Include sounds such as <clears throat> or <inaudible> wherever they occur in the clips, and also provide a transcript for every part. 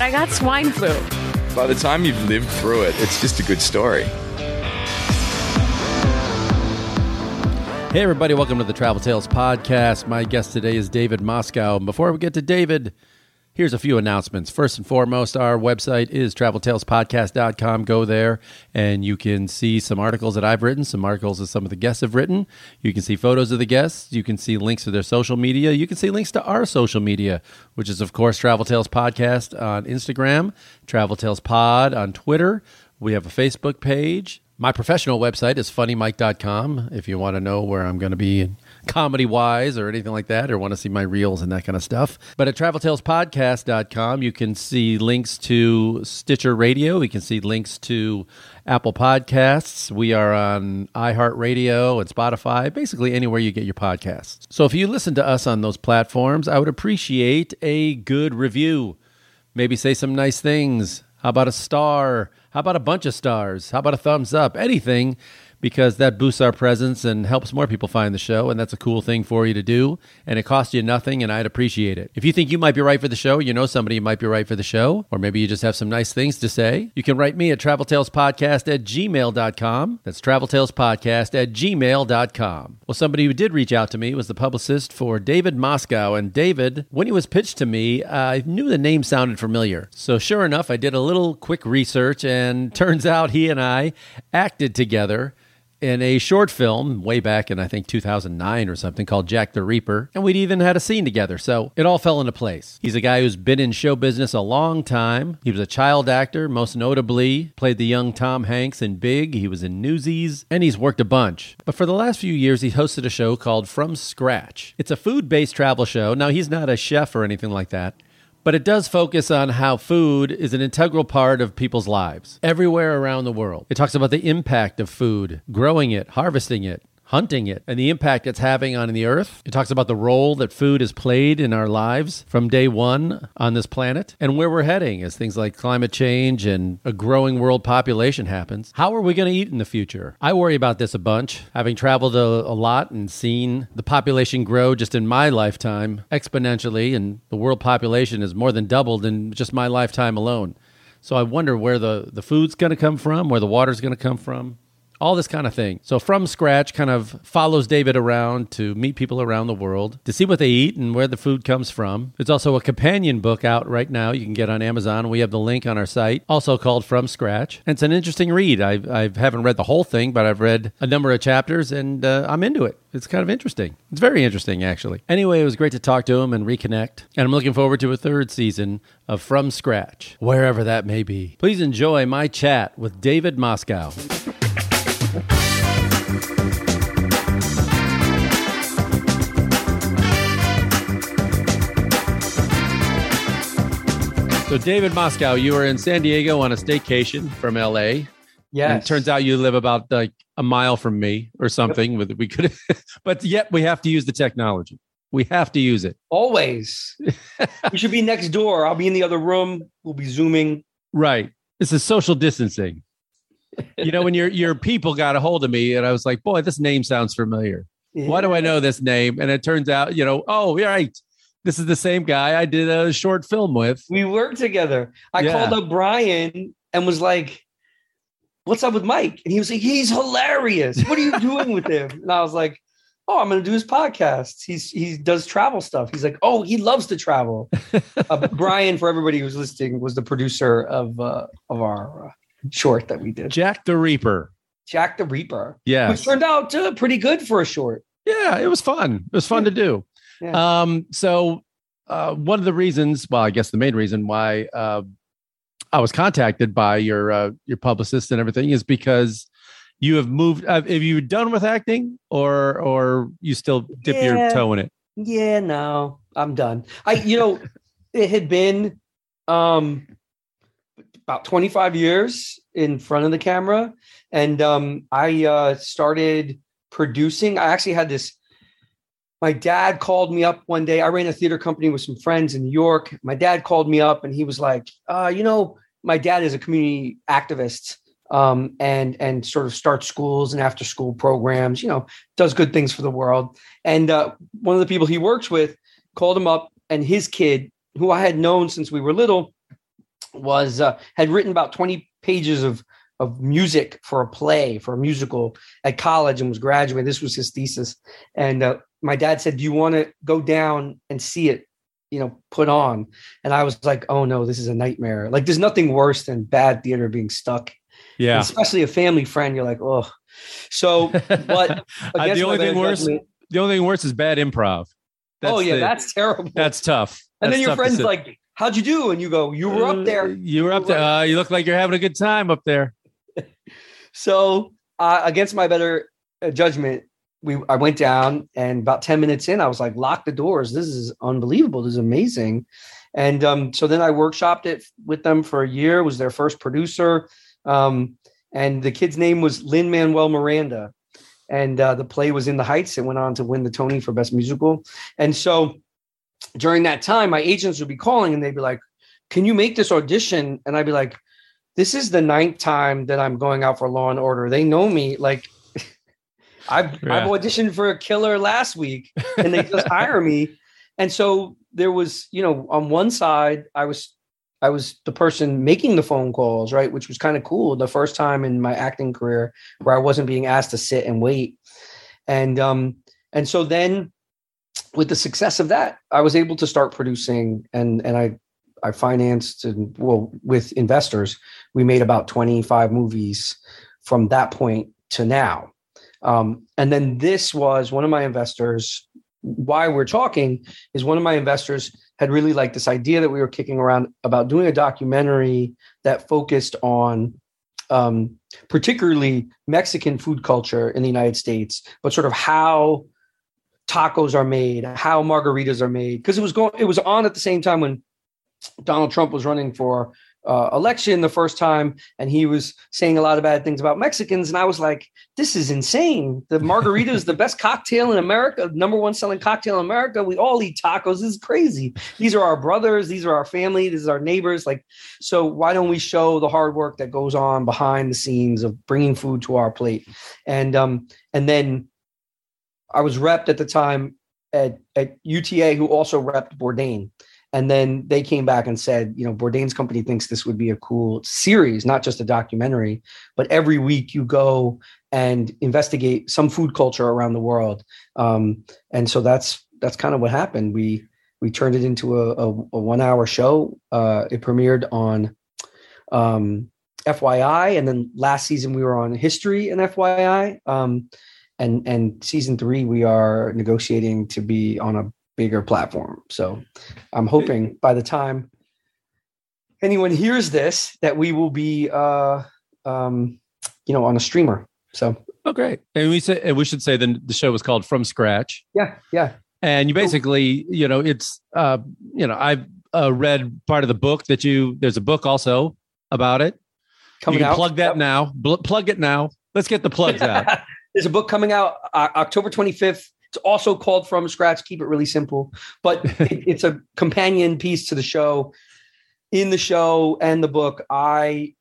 I got swine flu. By the time you've lived through it, it's just a good story. Hey, everybody, welcome to the Travel Tales Podcast. My guest today is David Moscow. And before we get to David, here's a few announcements. First and foremost, our website is traveltalespodcast.com. Go there and you can see some articles that I've written, some articles that some of the guests have written. You can see photos of the guests. You can see links to their social media. You can see links to our social media, which is, of course, Travel Tales Podcast on Instagram, Travel Tales Pod on Twitter. We have a Facebook page. My professional website is funnymike.com if you want to know where I'm going to be comedy wise or anything like that, or want to see my reels and that kind of stuff. But at traveltalespodcast.com, you can see links to Stitcher Radio. You can see links to Apple Podcasts. We are on iHeartRadio and Spotify, basically anywhere you get your podcasts. So if you listen to us on those platforms, I would appreciate a good review. Maybe say some nice things. How about a star? How about a bunch of stars? How about a thumbs up? Anything, because that boosts our presence and helps more people find the show. And that's a cool thing for you to do. And it costs you nothing, and I'd appreciate it. If you think you might be right for the show, you know somebody who might be right for the show, or maybe you just have some nice things to say, you can write me at traveltalespodcast at gmail.com. That's traveltalespodcast at gmail.com. Well, somebody who did reach out to me was the publicist for David Moscow. And David, when he was pitched to me, I knew the name sounded familiar. So sure enough, I did a little quick research, and <laughs> turns out he and I acted together in a short film way back in I think 2009 or something called Jack the Reaper, and we'd even had a scene together. So it all fell into place. He's a guy who's been in show business a long time. He was a child actor, most notably played the young Tom Hanks in Big. He was in Newsies, and he's worked a bunch. But for the last few years, he hosted a show called From Scratch. It's a food-based travel show. Now he's not a chef or anything like that. But it does focus on how food is an integral part of people's lives everywhere around the world. It talks about the impact of food, growing it, harvesting it, hunting it, and the impact it's having on the earth. It talks about the role that food has played in our lives from day one on this planet and where we're heading as things like climate change and a growing world population happens. How are we going to eat in the future? I worry about this a bunch, having traveled a, a lot and seen the population grow just in my lifetime exponentially, and the world population has more than doubled in just my lifetime alone. So I wonder where the, the food's going to come from, where the water's going to come from, all this kind of thing. So from scratch kind of follows David around to meet people around the world to see what they eat and where the food comes from. There's also a companion book out right now you can get on Amazon. We have the link on our site, also called From Scratch. And it's an interesting read. I I haven't read the whole thing, but I've read a number of chapters and uh, I'm into it. It's kind of interesting. It's very interesting, actually. Anyway, it was great to talk to him and reconnect. And I'm looking forward to a third season of From Scratch, wherever that may be. Please enjoy my chat with David Moscow. So, David Moscow, you were in San Diego on a staycation from LA. Yeah. And it turns out you live about like a mile from me or something. With we could, <laughs> but yet we have to use the technology. We have to use it. Always. <laughs> we should be next door. I'll be in the other room. We'll be zooming. Right. This is social distancing. you know, when your your people got a hold of me, and I was like, "Boy, this name sounds familiar. Why do I know this name?" And it turns out, you know, oh, right. This is the same guy I did a short film with. We worked together. I Yeah. called up Brian and was like, What's up with Mike? And he was like, He's hilarious. What are you <laughs> doing with him? And I was like, Oh, I'm gonna do his podcast. He's he does travel stuff. He's like, Oh, he loves to travel. uh, <laughs> Brian, for everybody who's listening, was the producer of uh, of our uh, short that we did. Jack the Reaper. Jack the Reaper. Yeah. Which turned out uh, pretty good for a short. Yeah, it was fun. It was fun to do. Yeah. Um, so uh, one of the reasons, well, I guess the main reason why uh, I was contacted by your uh, your publicist and everything is because you have moved. Uh, have you done with acting, or or you still dip your toe in it? Yeah, no, I'm done. I, you know, <laughs> it had been, um, about 25 years in front of the camera. And um, I uh, started producing. I actually had this. My dad called me up one day. I ran a theater company with some friends in New York. My dad called me up and he was like, uh, you know, my dad is a community activist um, and and sort of starts schools and after school programs. You know, does good things for the world. And uh, one of the people he works with called him up, and his kid, who I had known since we were little, was uh, had written about twenty pages of of music for a play for a musical at college and was graduating. This was his thesis, and uh, my dad said, "Do you want to go down and see it?" You know, put on, and I was like, "Oh no, this is a nightmare! Like, there's nothing worse than bad theater being stuck Yeah. especially a family friend. You're like, oh. So, <laughs> but the only thing worse, judgment- the only thing worse is bad improv. oh yeah, the- that's terrible. that's tough. and then your friend's like, "How'd you do?" And you go, "You were up there." Uh, You were up there. Uh, you look like you're having a good time up there. <laughs> So, uh, against my better uh, judgment, we I went down, and about ten minutes in, I was like, "Lock the doors! This is unbelievable. This is amazing." And um, so then I workshopped it with them for a year. Was their first producer, um, and the kid's name was Lin Manuel Miranda, and uh, the play was in the Heights. It went on to win the Tony for best musical. And so during that time, my agents would be calling, and they'd be like, "Can you make this audition?" And I'd be like, this is the ninth time that I'm going out for Law and Order. They know me. Like I've Yeah. I've auditioned for a killer last week, and they just <laughs> hire me. And so there was, you know, on one side, I was I was the person making the phone calls, right, which was kind of cool. The first time in my acting career where I wasn't being asked to sit and wait. And um and so then with the success of that, I was able to start producing and and I I financed and well with investors, we made about 25 movies from that point to now. Um, and then this was one of my investors. Why we're talking is one of my investors had really liked this idea that we were kicking around about doing a documentary that focused on um, particularly Mexican food culture in the United States, but sort of how tacos are made, how margaritas are made, because it was going, it was on at the same time when Donald Trump was running for uh, election the first time, and he was saying a lot of bad things about Mexicans, and I was like, "This is insane! The <laughs> margarita is the best cocktail in America, number one selling cocktail in America. We all eat tacos. This is crazy. These are our brothers. These are our family. This is our neighbors. Like, so why don't we show the hard work that goes on behind the scenes of bringing food to our plate?" And um, and then I was repped at the time at at UTA, who also repped Bourdain. And then they came back and said, you know, Bourdain's company thinks this would be a cool series, not just a documentary, but every week you go and investigate some food culture around the world. Um, and so that's that's kind of what happened. We we turned it into a, a, a one hour show. Uh, it premiered on um, FYI, and then last season we were on History and FYI. Um, and and season three we are negotiating to be on a bigger platform. So I'm hoping by the time anyone hears this that we will be uh um you know on a streamer. So Oh, great! And we say, and we should say the the show was called From Scratch, yeah, yeah. and you basically, you know, it's, uh, you know, I've uh, read part of the book that you. There's a book also about it. Coming you can out. plug that Yep. now. Bl- plug it now. Let's get the plugs out. <laughs> There's a book coming out uh, October 25th. It's also called From Scratch. Keep it really simple, but <laughs> it, it's a companion piece to the show. In the show and the book, I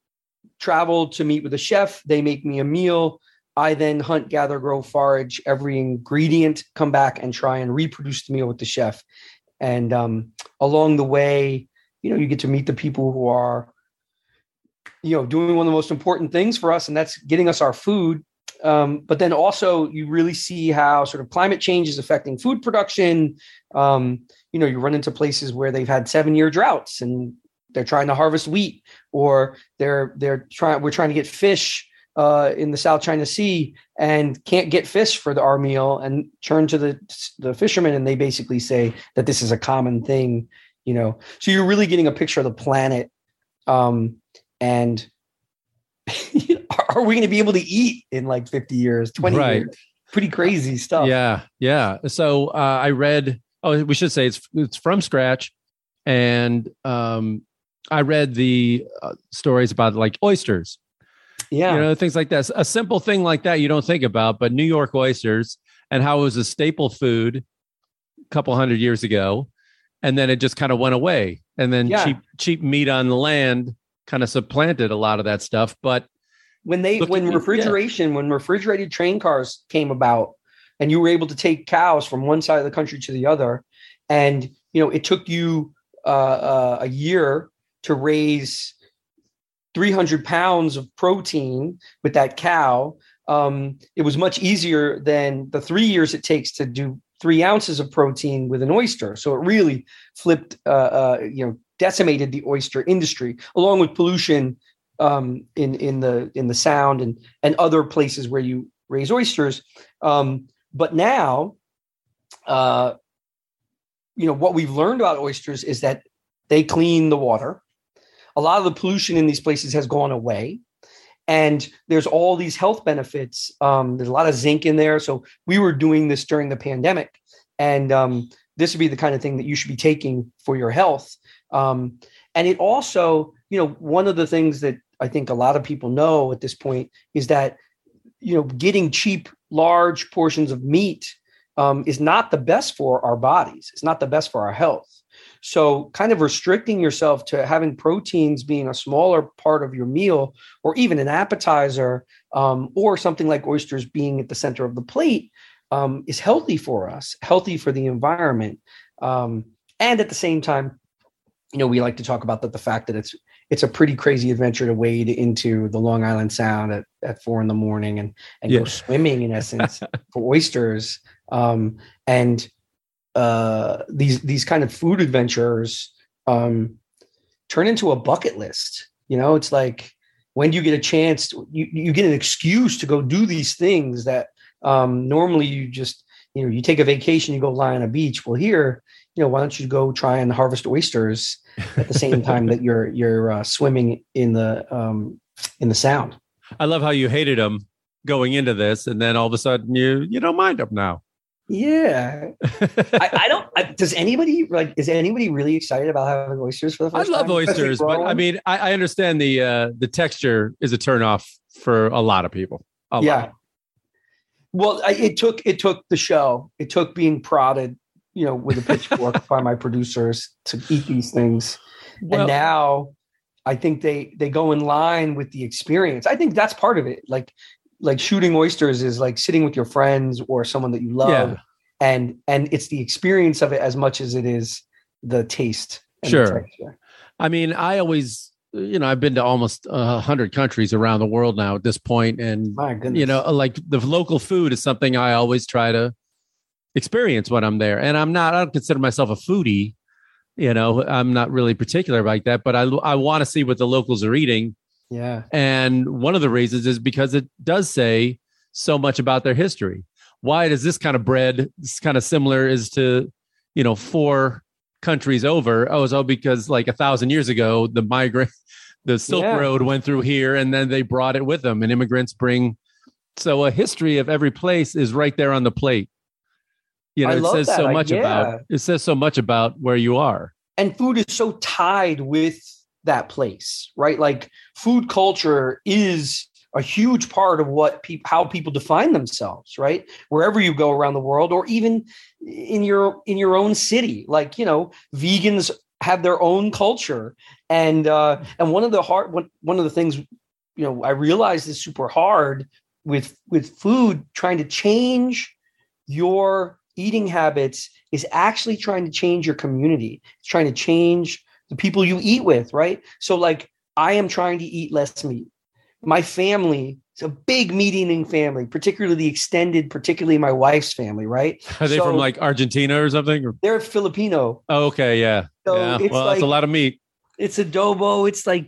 travel to meet with a chef. They make me a meal. I then hunt, gather, grow, forage every ingredient, come back and try and reproduce the meal with the chef. And um, along the way, you know, you get to meet the people who are, you know, doing one of the most important things for us, and that's getting us our food. Um, but then also, you really see how sort of climate change is affecting food production. Um, you know, you run into places where they've had seven-year droughts, and they're trying to harvest wheat, or they're they're trying. We're trying to get fish uh, in the South China Sea and can't get fish for the, our meal, and turn to the the fishermen, and they basically say that this is a common thing. You know, so you're really getting a picture of the planet, um, and <laughs> are we going to be able to eat in like 50 years, 20 Right. years? Pretty crazy stuff. Yeah, yeah. So uh, I read. Oh, we should say it's it's from scratch, and um, I read the uh, stories about like oysters. Yeah. You know, things like that. A simple thing like that you don't think about, but New York oysters and how it was a staple food a couple hundred years ago. And then it just kind of went away. And then Yeah. cheap cheap meat on the land kind of supplanted a lot of that stuff. But when they Look when at- yeah. refrigeration when refrigerated train cars came about and you were able to take cows from one side of the country to the other and you know it took you uh, uh, a year to raise 300 pounds of protein with that cow um, it was much easier than the three years it takes to do three ounces of protein with an oyster so it really flipped uh, uh, you know decimated the oyster industry along with pollution um, in in the in the sound and and other places where you raise oysters. Um, but now, uh, you know what we've learned about oysters is that they clean the water. A lot of the pollution in these places has gone away, and there's all these health benefits. Um, there's a lot of zinc in there. So we were doing this during the pandemic, and um, this would be the kind of thing that you should be taking for your health. Um, and it also, you know, one of the things that I think a lot of people know at this point is that you know getting cheap large portions of meat um, is not the best for our bodies. It's not the best for our health. So, kind of restricting yourself to having proteins being a smaller part of your meal, or even an appetizer, um, or something like oysters being at the center of the plate, um, is healthy for us, healthy for the environment, um, and at the same time, you know, we like to talk about that the fact that it's it's a pretty crazy adventure to wade into the Long Island Sound at, at four in the morning and and Yeah. go swimming in essence <laughs> for oysters. Um, and uh, these these kind of food adventures um, turn into a bucket list. You know, it's like when do you get a chance? To, you you get an excuse to go do these things that um, normally you just you know you take a vacation, you go lie on a beach. Well, here, you know, why don't you go try and harvest oysters at the same time that you're <laughs> you're uh, swimming in the um, in the sound? I love how you hated them going into this, and then all of a sudden you you don't mind them now. Yeah, <laughs> I, I don't. I, does anybody like? Is anybody really excited about having oysters for the I first love time? Oysters, but I mean, I, I understand the uh, the texture is a turnoff for a lot of people. A yeah. lot. Well, I, it took it took the show. It took being prodded, you know, with a pitchfork <laughs> by my producers to eat these things, Well- and now I think they they go in line with the experience. I think that's part of it. Like like shooting oysters is like sitting with your friends or someone that you love, Yeah. and and it's the experience of it as much as it is the taste. and the Sure. texture. I mean, I always, you know, I've been to almost a hundred countries around the world now at this point, and My goodness. you know, like the local food is something I always try to experience when I'm there. And I'm not, I don't consider myself a foodie. You know, I'm not really particular like that, but I I want to see what the locals are eating. yeah. And one of the reasons is because it does say so much about their history. Why does this kind of bread, this kind of similar is to, you know, four countries over? Oh, so because like a thousand years ago, the migrant, <laughs> the Silk Yeah. Road went through here and then they brought it with them and immigrants bring. So a history of every place is right there on the plate. You know, I it says that. so I- much yeah. about, it says so much about where you are. and food is so tied with that place right like food culture is a huge part of what people how people define themselves right wherever you go around the world or even in your in your own city. Like you know vegans have their own culture. And uh and one of the hard one, one of the things you know i realized is super hard with with food trying to change your eating habits is actually trying to change your community. It's trying to change the people you eat with right? So like i am trying to eat less meat. My family is a big meat eating family particularly the extended particularly my wife's family right <laughs> Are they So- from like Argentina or something? Or- they're filipino Oh, okay. Yeah. So yeah. it's Well, that's a lot of meat. it's adobo it's like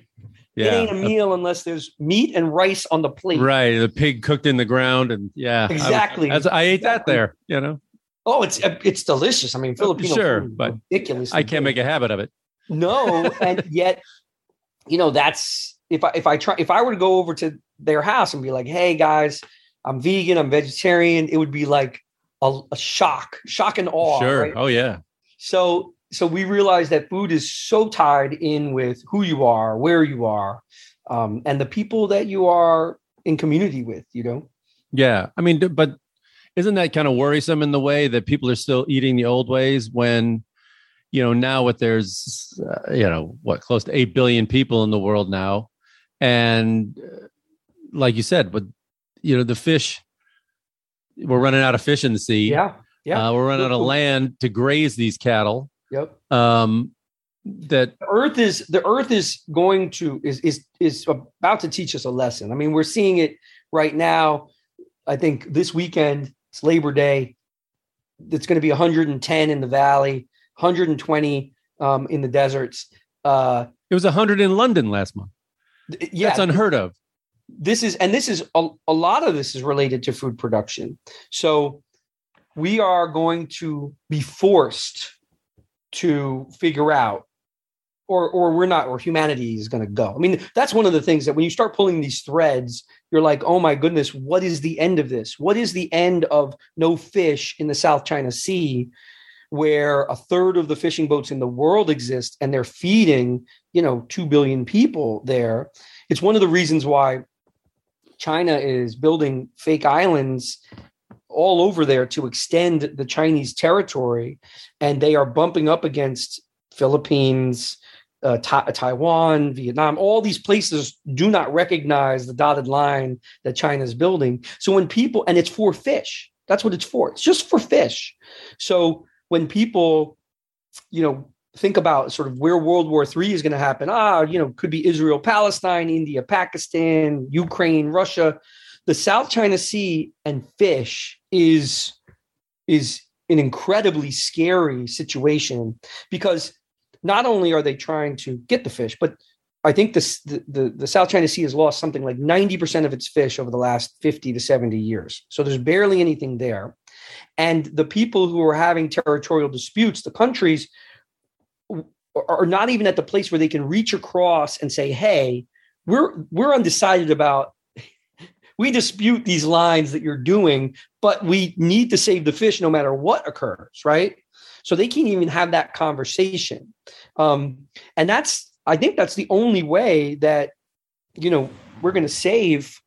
it Yeah. ain't a meal unless there's meat and rice on the plate Right, the pig cooked in the ground, and yeah, Exactly. that's- I, ate that there. You know, oh it's it's delicious i mean uh, filipino sure, food but ridiculous I can't make a habit of it. No, and <laughs> yet, you know, that's if I if I try if I were to go over to their house and be like, "Hey guys, I'm vegan, I'm vegetarian," it would be like a, a shock, shock and awe. sure. right? Oh yeah. So so we realize that food is so tied in with who you are, where you are, um, and the people that you are in community with. You know. Yeah, I mean, but isn't that kind of worrisome in the way that people are still eating the old ways when, you know, now what there's, uh, you know, what close to eight billion people in the world now, and uh, like you said, but you know, the fish, we're running out of fish in the sea. Yeah. Yeah. Uh, we're running out of land to graze these cattle. Yep. Um, that the earth is the earth is going to is is is about to teach us a lesson. I mean, we're seeing it right now. I think this weekend it's Labor Day. It's going to be 110 in the valley, 120 um, in the deserts. Uh, it was 100 in London last month. Yeah, that's unheard of. This is, and this is a, a lot of this is related to food production. So we are going to be forced to figure out or or we're not or humanity is going to go. I mean that's one of the things that when you start pulling these threads you're like oh my goodness what is the end of this? What is the end of no fish in the south china sea where a third of the fishing boats in the world exist and they're feeding you know 2 billion people there? It's one of the reasons why china is building fake islands all over there to extend the Chinese territory, and they are bumping up against Philippines, uh, Ta- Taiwan, Vietnam. All these places do not recognize the dotted line that China is building. So when people, and it's for fish, that's what it's for. It's just for fish. So when people, you know, think about sort of where World War III is going to happen, ah, you know, could be Israel, Palestine, India, Pakistan, Ukraine, Russia the South China Sea and fish is is an incredibly scary situation because not only are they trying to get the fish, but I think this, the, the, the South China Sea has lost something like 90% of its fish over the last 50 to 70 years. So there's barely anything there. And the people who are having territorial disputes, the countries are not even at the place where they can reach across and say, hey, we're we're undecided about <laughs> we dispute these lines that you're doing, but we need to save the fish no matter what occurs, right? So they can't even have that conversation. Um, and that's, I think that's the only way that, you know, we're going to save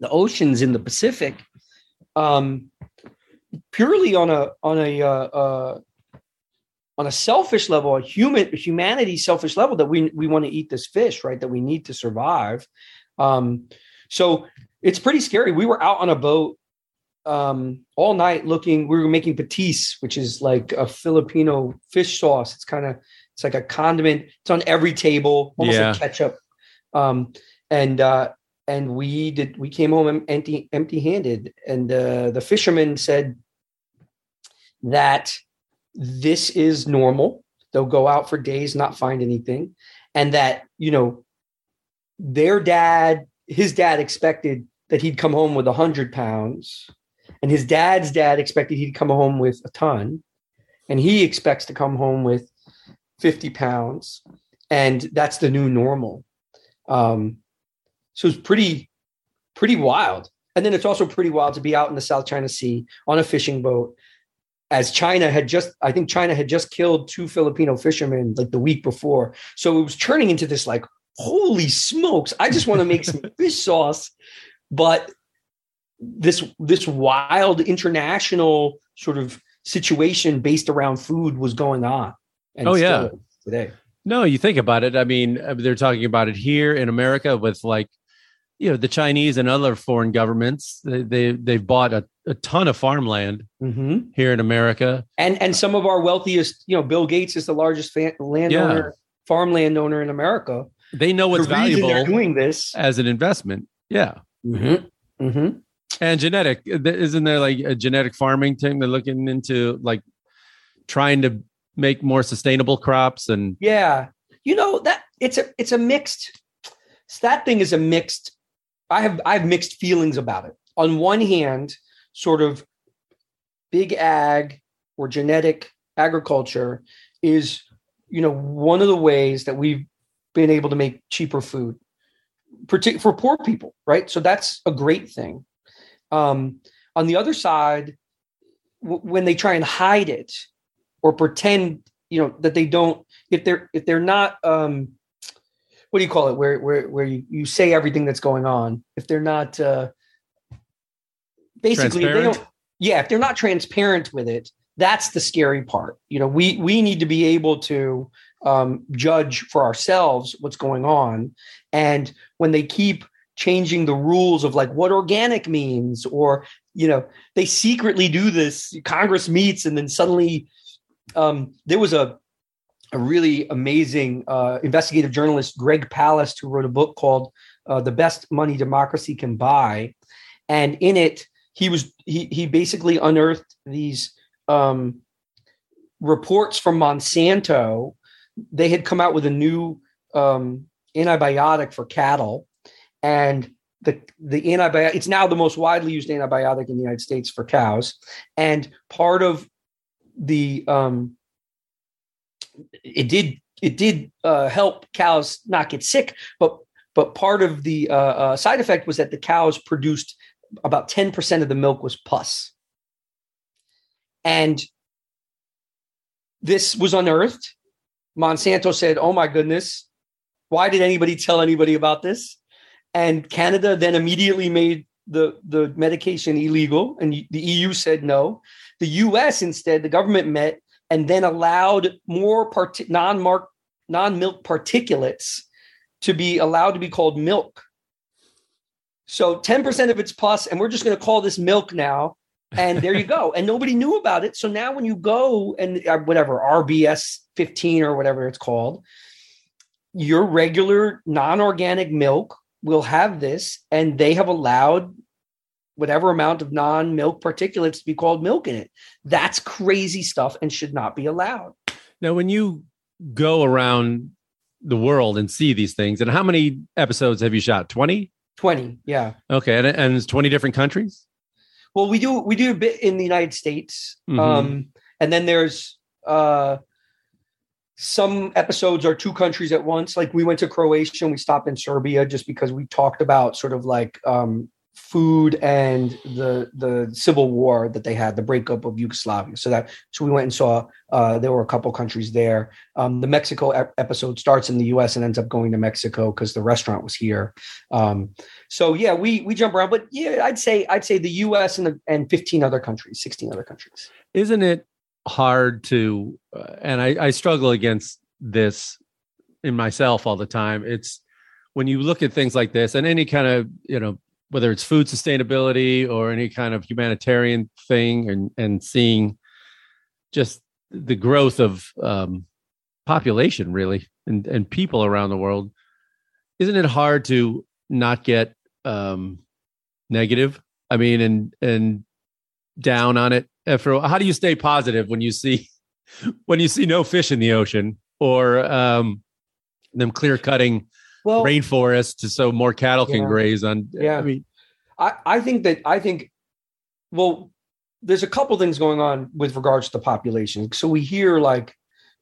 the oceans in the Pacific um, purely on a, on a, uh, uh, on a selfish level, a human humanity selfish level that we we want to eat this fish, right? That we need to survive. Um, so it's pretty scary. We were out on a boat um, all night looking. We were making patis, which is like a Filipino fish sauce. It's kind of it's like a condiment. It's on every table, almost yeah. like ketchup. Um, and uh, and we did. We came home empty empty handed. And uh, the fisherman said that this is normal. They'll go out for days, not find anything, and that you know their dad, his dad expected that he'd come home with a hundred pounds, and his dad's dad expected he'd come home with a ton, and he expects to come home with fifty pounds, and that's the new normal. Um, so it's pretty, pretty wild. And then it's also pretty wild to be out in the South China Sea on a fishing boat as China had just, I think China had just killed two Filipino fishermen like the week before. So it was turning into this like, holy smokes, I just want to make some <laughs> fish sauce but this this wild international sort of situation based around food was going on. oh yeah, today. No, you think about it. I mean, uh, they're talking about it here in America with like, you know, the Chinese and other foreign governments. They, they they've bought a, a ton of farmland mm-hmm. here in America, and and some of our wealthiest. You know, Bill Gates is the largest fan, landowner, yeah. farmland owner in America. They know what's the valuable. doing this as an investment. Yeah. Mm-hmm. Mm-hmm. And genetic, isn't there like a genetic farming thing? They're looking into like trying to make more sustainable crops and yeah, you know that it's a it's a mixed. That thing is a mixed. I have I have mixed feelings about it. On one hand, sort of big ag or genetic agriculture is you know one of the ways that we've been able to make cheaper food for poor people, right? So that's a great thing. Um, on the other side, w- when they try and hide it or pretend you know that they don't if they're if they're not um what do you call it? Where where where you, you say everything that's going on. If they're not uh basically they don't yeah if they're not transparent with it that's the scary part. You know we we need to be able to um, judge for ourselves what's going on. And when they keep changing the rules of like what organic means or you know they secretly do this congress meets and then suddenly um, there was a a really amazing uh, investigative journalist greg palast who wrote a book called uh, the best money democracy can buy. And in it he was he he basically unearthed these um, reports from monsanto. They had come out with a new um, antibiotic for cattle. And the the antibiotic it's now the most widely used antibiotic in the United States for cows. And part of the um it did it did uh, help cows not get sick but but part of the uh, uh, side effect was that the cows produced about 10% of the milk was pus and this was unearthed monsanto said oh my goodness why did anybody tell anybody about this and Canada then immediately made the the medication illegal, and the EU said no. The U.S. instead, the government met and then allowed more part- non-mark non-milk particulates to be allowed to be called milk. So 10% of it's pus, and we're just going to call this milk now. And there you go. <laughs> and nobody knew about it. So now when you go and uh, whatever RBS 15 or whatever it's called, your regular non-organic milk will have this, and they have allowed whatever amount of non-milk particulates to be called milk in it. That's crazy stuff and should not be allowed. Now, when you go around the world and see these things, and how many episodes have you shot? 20? 20, yeah. Okay. And, and it's 20 different countries? Well, we do we do a bit in the United States. Mm-hmm. Um, and then there's uh some episodes are two countries at once. Like we went to Croatia and we stopped in Serbia just because we talked about sort of like um, food and the the civil war that they had, the breakup of Yugoslavia. So that so we went and saw. Uh, there were a couple countries there. Um, the Mexico ep- episode starts in the U.S. and ends up going to Mexico because the restaurant was here. Um, so yeah, we we jump around, but yeah, I'd say I'd say the U.S. and the, and 15 other countries, 16 other countries. Isn't it hard to, uh, and I, I struggle against this in myself all the time. It's when you look at things like this and any kind of, you know, whether it's food sustainability or any kind of humanitarian thing and, and seeing just the growth of um, population really and, and people around the world, isn't it hard to not get um, negative? I mean, and, and down on it Efro, how do you stay positive when you see <laughs> when you see no fish in the ocean or um, them clear cutting well, rainforests so more cattle can yeah. graze on? Yeah, I mean, I, I think that I think well, there's a couple things going on with regards to the population. So we hear like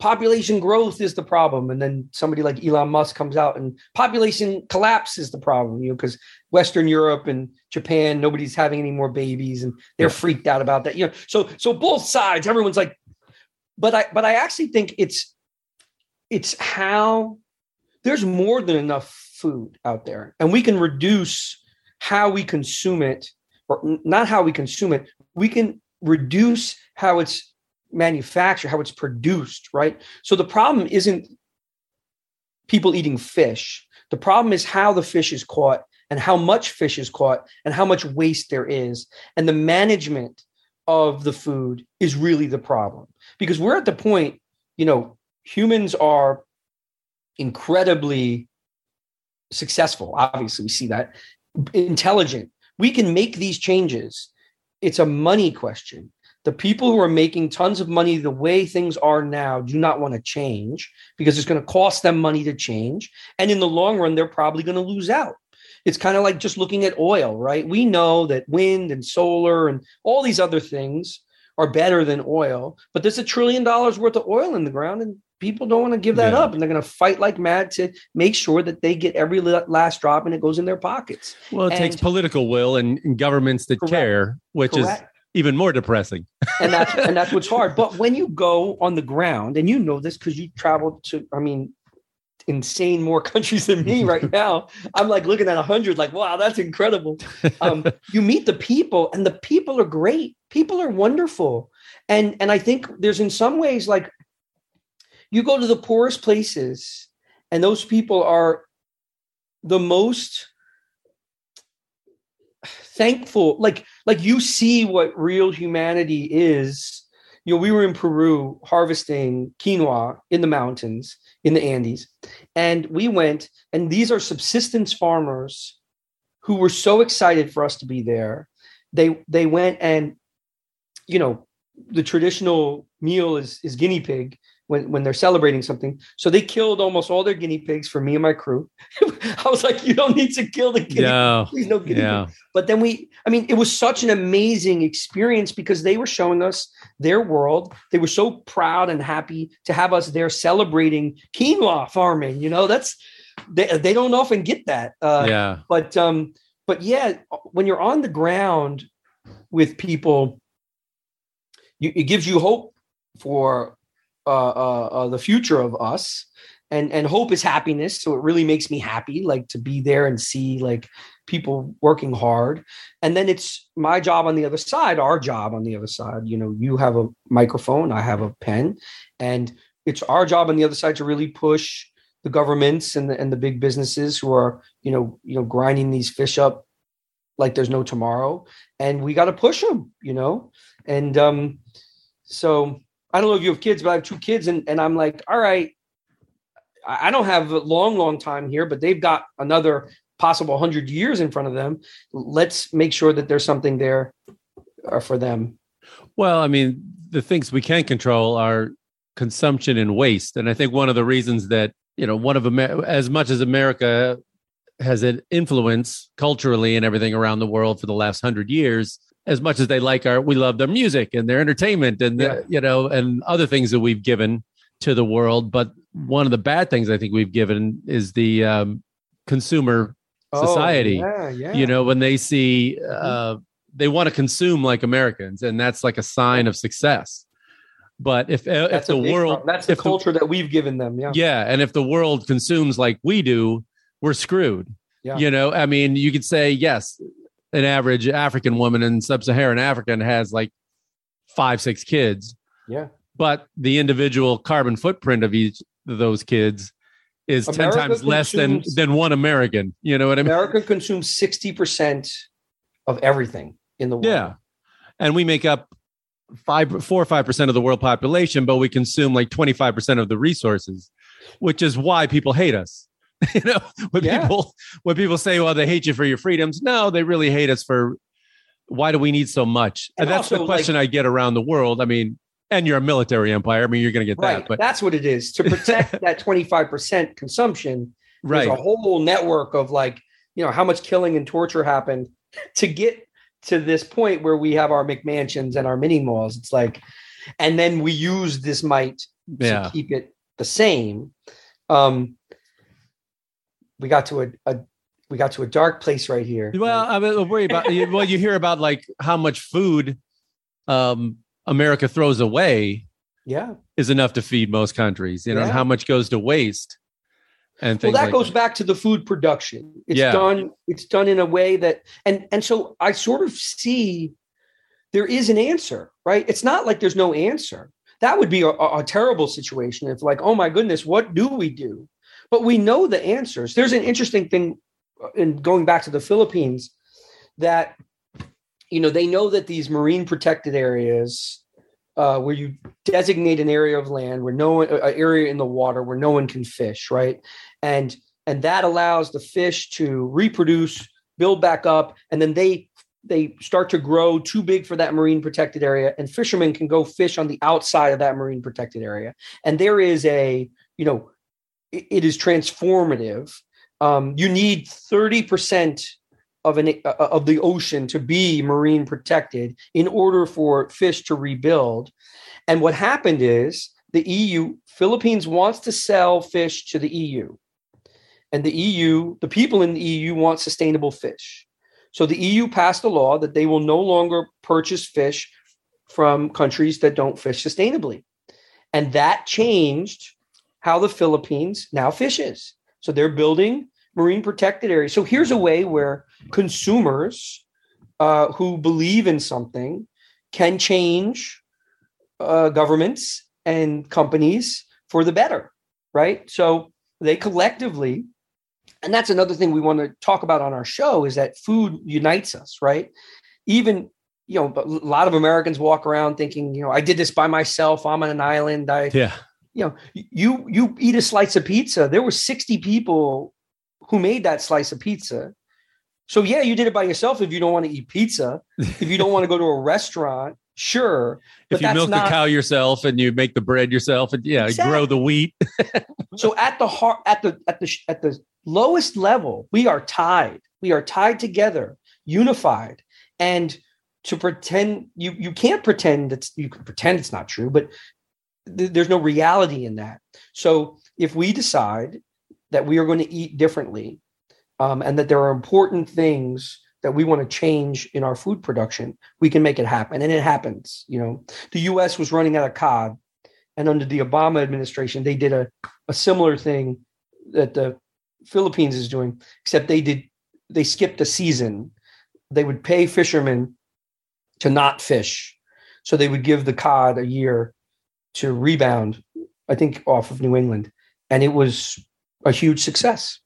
population growth is the problem and then somebody like elon musk comes out and population collapse is the problem you know because western europe and japan nobody's having any more babies and they're yeah. freaked out about that you know so so both sides everyone's like but i but i actually think it's it's how there's more than enough food out there and we can reduce how we consume it or not how we consume it we can reduce how it's manufactured, how it's produced, right? So the problem isn't people eating fish. The problem is how the fish is caught and how much fish is caught and how much waste there is. And the management of the food is really the problem because we're at the point, you know, humans are incredibly successful. Obviously, we see that intelligent. We can make these changes. It's a money question the people who are making tons of money the way things are now do not want to change because it's going to cost them money to change. And in the long run, they're probably going to lose out. It's kind of like just looking at oil, right? We know that wind and solar and all these other things are better than oil, but there's a trillion dollars worth of oil in the ground and people don't want to give that yeah. up and they're going to fight like mad to make sure that they get every last drop and it goes in their pockets. Well, it and, takes political will and, and governments that correct, care, which correct. is even more depressing. and that's <laughs> and that's what's hard. But when you go on the ground, and you know this because you traveled to, I mean, insane more <laughs> countries than me right <laughs> now. I'm like looking at a hundred, like, wow, that's incredible. Um, you meet the people, and the people are great. People are wonderful, and and I think there's in some ways like you go to the poorest places, and those people are the most thankful. Like like you see what real humanity is. You know we were in peru harvesting quinoa in the mountains in the andes and we went and these are subsistence farmers who were so excited for us to be there. They they went and you know the traditional meal is is guinea pig when, when they're celebrating something. So they killed almost all their guinea pigs for me and my crew. <laughs> I was like, you don't need to kill the guinea No. Please no guinea Yeah. pig. But then we, I mean, it was such an amazing experience because they were showing us their world. They were so proud and happy to have us there celebrating quinoa farming. You know, that's they, they don't often get that. Uh, yeah. but um but yeah when you're on the ground with people you, it gives you hope for uh, uh, uh the future of us. And and hope is happiness. So it really makes me happy like to be there and see like people working hard. And then it's my job on the other side our job on the other side. You know you have a microphone i have a pen. And it's our job on the other side to really push the governments and the, and the big businesses who are you know you know grinding these fish up like there's no tomorrow. And we got to push them you know? And um so i don't know if you have kids but i have two kids and, and i'm like all right i don't have a long long time here but they've got another possible 100 years in front of them let's make sure that there's something there uh, for them Well, I mean, the things we can control are consumption and waste. And I think one of the reasons that, you know, one of Amer- as much as America has an influence culturally and everything around the world for the last hundred years, as much as they like our, we love their music and their entertainment and, the, Yeah. you know, and other things that we've given to the world. But one of the bad things I think we've given is the um, consumer society. oh, yeah yeah you know when they see uh they want to consume like americans and that's like a sign of success but if if the world problem. that's the if culture that we've given them yeah yeah and if the world consumes like we do we're screwed Yeah. you know i mean you could say yes an average african woman in sub-saharan africa has like five six kids yeah but the individual carbon footprint of each of those kids is 10 America times less than than one american you know what i mean America consumes 60% of everything in the world. Yeah. And we make up five, four or five percent of the world population, but we consume like 25% of the resources, which is why people hate us. <laughs> you know, when Yeah. people when people say, well, they hate you for your freedoms, no, they really hate us for why do we need so much? And, And that's the also, question I get around the world. I mean, and you're a military empire. I mean, you're gonna get Right. that, but That's what it is. To protect <laughs> that 25% consumption, right. there's a whole network of like, you know, how much killing and torture happened <laughs> to get to this point where we have our McMansions and our mini malls. It's like, and then we use this might Yeah. to keep it the same. Um, we got to a, a we got to a dark place right here. Well, I mean, worry about you- well, you hear about like how much food um, America throws away yeah. is enough to feed most countries. You know, Yeah. how much goes to waste and things. well that like goes back to the food production it's Yeah. done it's done in a way that and and so i sort of see there is an answer right it's not like there's no answer that would be a a terrible situation if like oh my goodness what do we do but we know the answers there's an interesting thing uh, in going back to the philippines that you know they know that these marine protected areas uh, where you designate an area of land where no one, an area in the water where no one can fish, right? And and that allows the fish to reproduce, build back up, and then they they start to grow too big for that marine protected area, and fishermen can go fish on the outside of that marine protected area. And there is a, you know, it- is transformative. Um, you need thirty percent of an uh, of the ocean to be marine protected in order for fish to rebuild. And what happened is the EU Philippines wants to sell fish to the EU. And the EU, the people in the EU want sustainable fish. So the EU passed a law that they will no longer purchase fish from countries that don't fish sustainably. And that changed how the Philippines now fishes. So they're building marine protected areas. So here's a way where consumers uh, who believe in something can change uh, governments and companies for the better, right? So they collectively, and that's another thing we want to talk about on our show is that food unites us, right? Even you know, a lot of Americans walk around thinking, you know, I did this by myself. I'm on an island. I, Yeah. You know, you you eat a slice of pizza. There were 60 people who made that slice of pizza. So yeah, you did it by yourself if you don't want to eat pizza. if you don't want to go to a restaurant, sure. If you milk not- the cow yourself and you make the bread yourself and yeah, Exactly. grow the wheat. <laughs> so at the heart at the at the at the lowest level we are tied we are tied together unified and to pretend you you can't pretend that you can pretend it's not true but th- there's no reality in that. So if we decide that we are going to eat differently um, and that there are important things that we want to change in our food production we can make it happen and it happens you know. The us was running out of cod and under the obama administration they did a, a similar thing that the philippines is doing except they did they skipped a season. They would pay fishermen to not fish. So they would give the cod a year to rebound i think off of new england. And it was a huge success.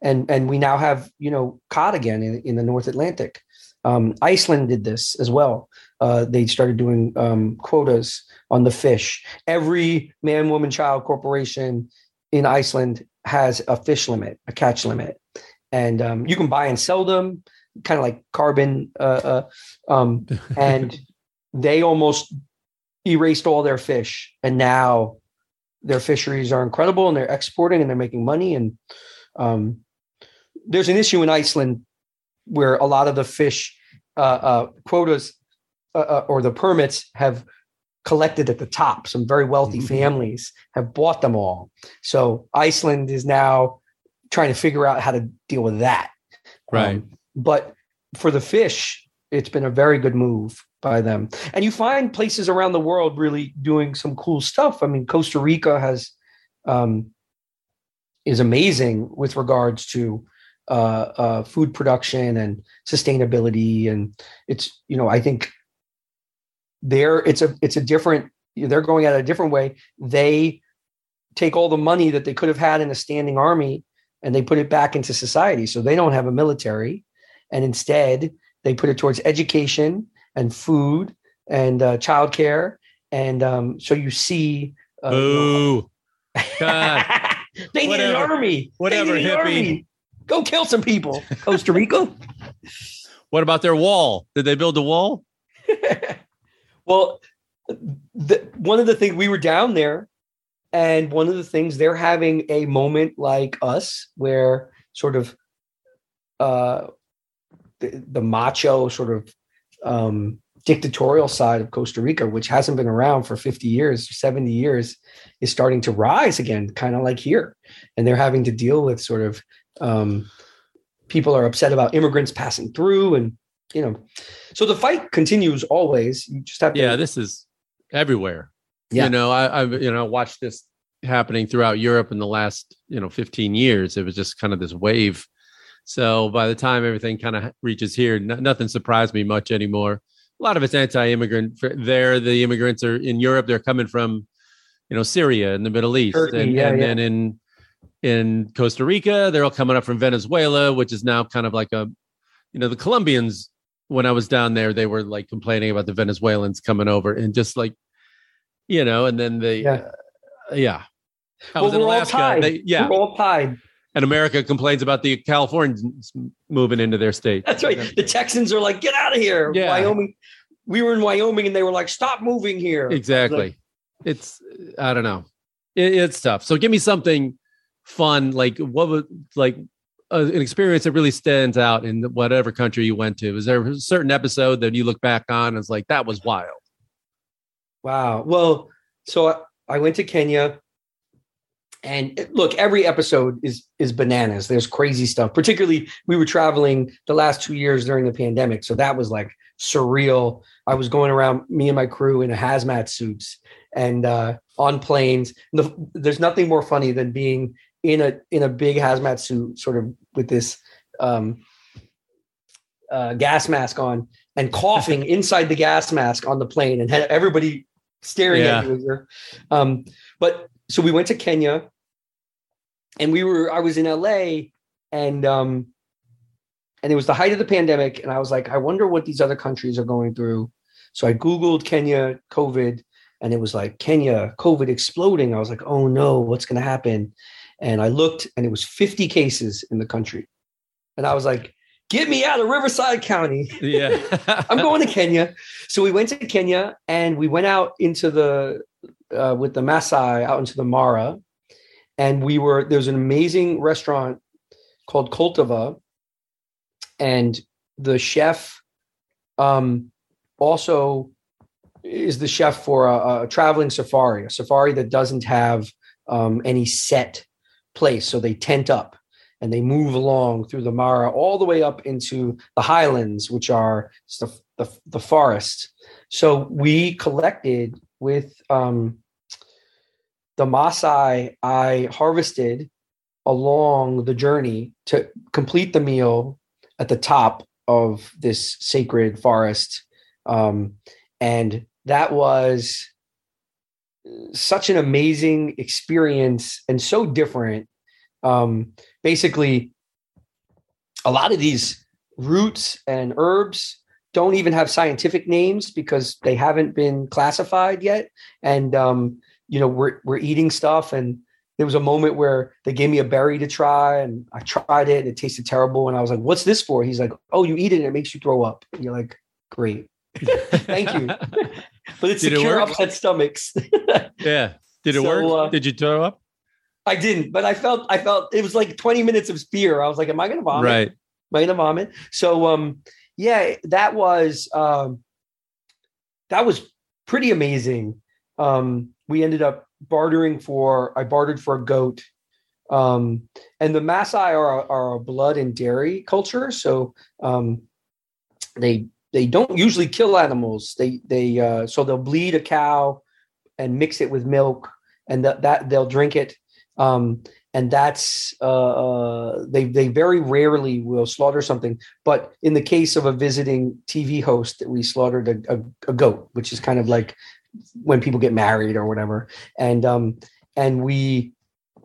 And and we now have you know cod again in, in the north atlantic. Um, iceland did this as well. Uh, they started doing um, quotas on the fish. Every man woman child corporation in iceland has a fish limit a catch limit. And um, you can buy and sell them kind of like carbon uh, uh, um, <laughs> and they almost erased all their fish. And now their fisheries are incredible and they're exporting and they're making money. And um, there's an issue in iceland where a lot of the fish uh, uh, quotas uh, uh, or the permits have collected at the top. Some very wealthy families have bought them all. So iceland is now trying to figure out how to deal with that. Right. um, but for the fish, it's been a very good move by them. And you find places around the world really doing some cool stuff. I mean, Costa Rica has um, is amazing with regards to uh, uh, food production and sustainability, and it's you know I think there it's a it's a different they're going at it a different way. They take all the money that they could have had in a standing army and they put it back into society. So they don't have a military, and instead they put it towards education and food and uh, childcare. And um, so you see, uh, you know, Boo. God. <laughs> they need an army. Whatever, they need an hippie. army. Go kill some people, Costa Rica. <laughs> What about their wall? Did they build a wall? <laughs> well, the, one of the things we were down there, and one of the things they're having a moment like us, where sort of uh, the, the macho sort of um, dictatorial side of Costa Rica, which hasn't been around for 50 years, 70 years, is starting to rise again, kind of like here. And they're having to deal with sort of um, people are upset about immigrants passing through and you know so the fight continues always you just have to Yeah, this is everywhere. Yeah. You know, I, I've you know watched this happening throughout Europe in the last you know 15 years. It was just kind of this wave. So by the time everything kind of reaches here, no, nothing surprised me much anymore. A lot of it's anti-immigrant. There, the immigrants are in Europe. They're coming from, you know, Syria and the Middle East, Turkey, and, yeah, and yeah. then in in Costa Rica, they're all coming up from Venezuela, which is now kind of like a, you know, the Colombians. When I was down there, they were like complaining about the Venezuelans coming over and just like, you know, and then they, Yeah. uh, yeah. I Well, was in Alaska. They, yeah, we're all tied and America complains about the Californians moving into their state. that's right the texans are like get out of here Yeah. wyoming we were in wyoming and they were like stop moving here Exactly. it's I don't know. It, it's tough. So give me something fun. Like what would like uh, an experience that really stands out in whatever country you went to? Is there a certain episode that you look back on and it's like that was wild? Wow. Well, so I, I went to Kenya and look, every episode is is bananas. There's crazy stuff. Particularly, we were traveling the last two years during the pandemic, so that was like surreal. I was going around, me and my crew in a hazmat suits and uh, on planes. The, there's nothing more funny than being in a in a big hazmat suit, sort of with this um, uh, gas mask on and coughing <laughs> inside the gas mask on the plane, and had everybody staring Yeah. at you. Um, but so we went to Kenya, and we were. I was in LA, and um, and it was the height of the pandemic, and I was like, I wonder what these other countries are going through. So I googled Kenya COVID, and it was like Kenya COVID exploding. I was like, oh no, what's going to happen? And I looked, and it was 50 cases in the country, and I was like, get me out of Riverside County. Yeah. <laughs> I'm going to Kenya. So we went to Kenya and we went out into the uh, with the Maasai out into the Mara, and we were there's an amazing restaurant called Cultiva, and the chef um, also is the chef for a, a traveling safari, a safari that doesn't have um, any set place, so they tent up and they move along through the Mara all the way up into the highlands, which are the the, the forest. So we collected with um, the Maasai. I harvested along the journey to complete the meal at the top of this sacred forest, um, and that was such an amazing experience and so different. Um, basically, a lot of these roots and herbs don't even have scientific names because they haven't been classified yet. And um, you know, we're we're eating stuff, and there was a moment where they gave me a berry to try, and I tried it, and it tasted terrible, and I was like, "What's this for?" He's like, "Oh, you eat it, and it makes you throw up." And you're like, "Great, <laughs> thank you." <laughs> but it's Did to it cure work? upset stomachs. <laughs> yeah. Did it So, work? uh, Did you throw up? I didn't, but I felt I felt it was like 20 minutes of fear. I was like, "Am I going to vomit?" Right. Am I going to vomit? So, um, yeah, that was um, that was pretty amazing. Um, we ended up bartering for I bartered for a goat, um, and the Maasai are are a blood and dairy culture, so um, they they don't usually kill animals. They they uh, so they'll bleed a cow and mix it with milk, and that that they'll drink it. Um, and that's uh, uh, they they very rarely will slaughter something. But in the case of a visiting TV host, that we slaughtered a, a, a goat, which is kind of like when people get married or whatever. And um, and we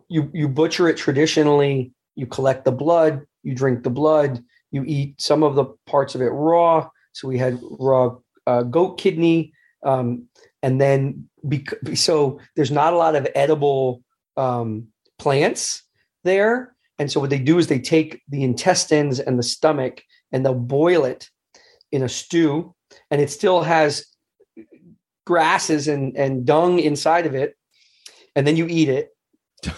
you you butcher it traditionally. You collect the blood. You drink the blood. You eat some of the parts of it raw. So we had raw uh, goat kidney, um, and then bec- so there's not a lot of edible um, plants there. And so what they do is they take the intestines and the stomach and they'll boil it in a stew, and it still has grasses and, and dung inside of it. And then you eat it.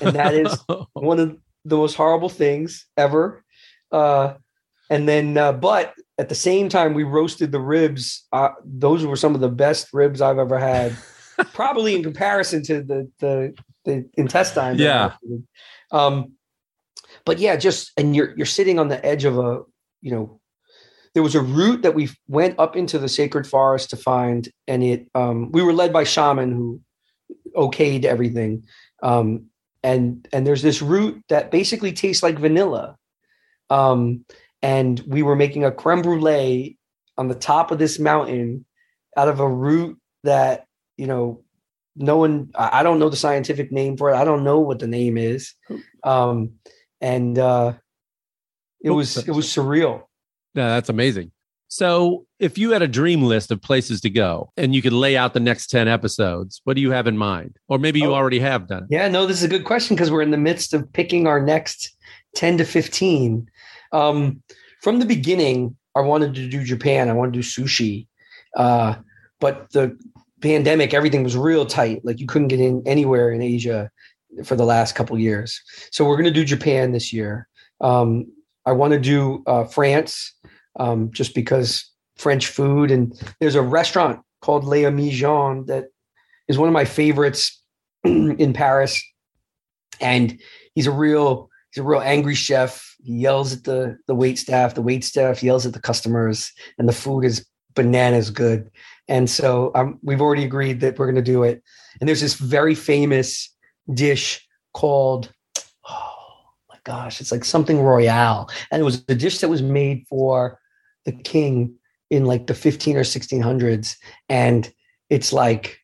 And that is <laughs> one of the most horrible things ever. Uh, and then, uh, but at the same time, we roasted the ribs. Uh, those were some of the best ribs I've ever had, <laughs> probably in comparison to the the, the intestine. Yeah. Um, but yeah, just and you're you're sitting on the edge of a you know there was a route that we went up into the sacred forest to find and it um, we were led by shaman who okayed everything. Um, and and there's this root that basically tastes like vanilla. Um, and we were making a creme brulee on the top of this mountain out of a root that you know no one i don't know the scientific name for it. I don't know what the name is. Um, and uh, it was it was surreal Yeah, that's amazing. So, if you had a dream list of places to go and you could lay out the next 10 episodes, what do you have in mind? Or maybe you Oh. already have done it. Yeah, no, this is a good question because we're in the midst of picking our next 10 to 15. Um, from the beginning, I wanted to do Japan. I wanted to do sushi. Uh, but the pandemic, everything was real tight. Like you couldn't get in anywhere in Asia for the last couple years. So we're going to do Japan this year. Um, I want to do uh, France um, just because French food. And there's a restaurant called Les Amis that is one of my favorites <clears throat> in Paris. and he's a real he's a real angry chef. He yells at the the wait staff. The wait staff yells at the customers, and the food is bananas good. And so um, we've already agreed that we're going to do it. And there's this very famous dish called gosh, it's like something royale, and it was a dish that was made for the king in like the 15 or 1600s, and it's like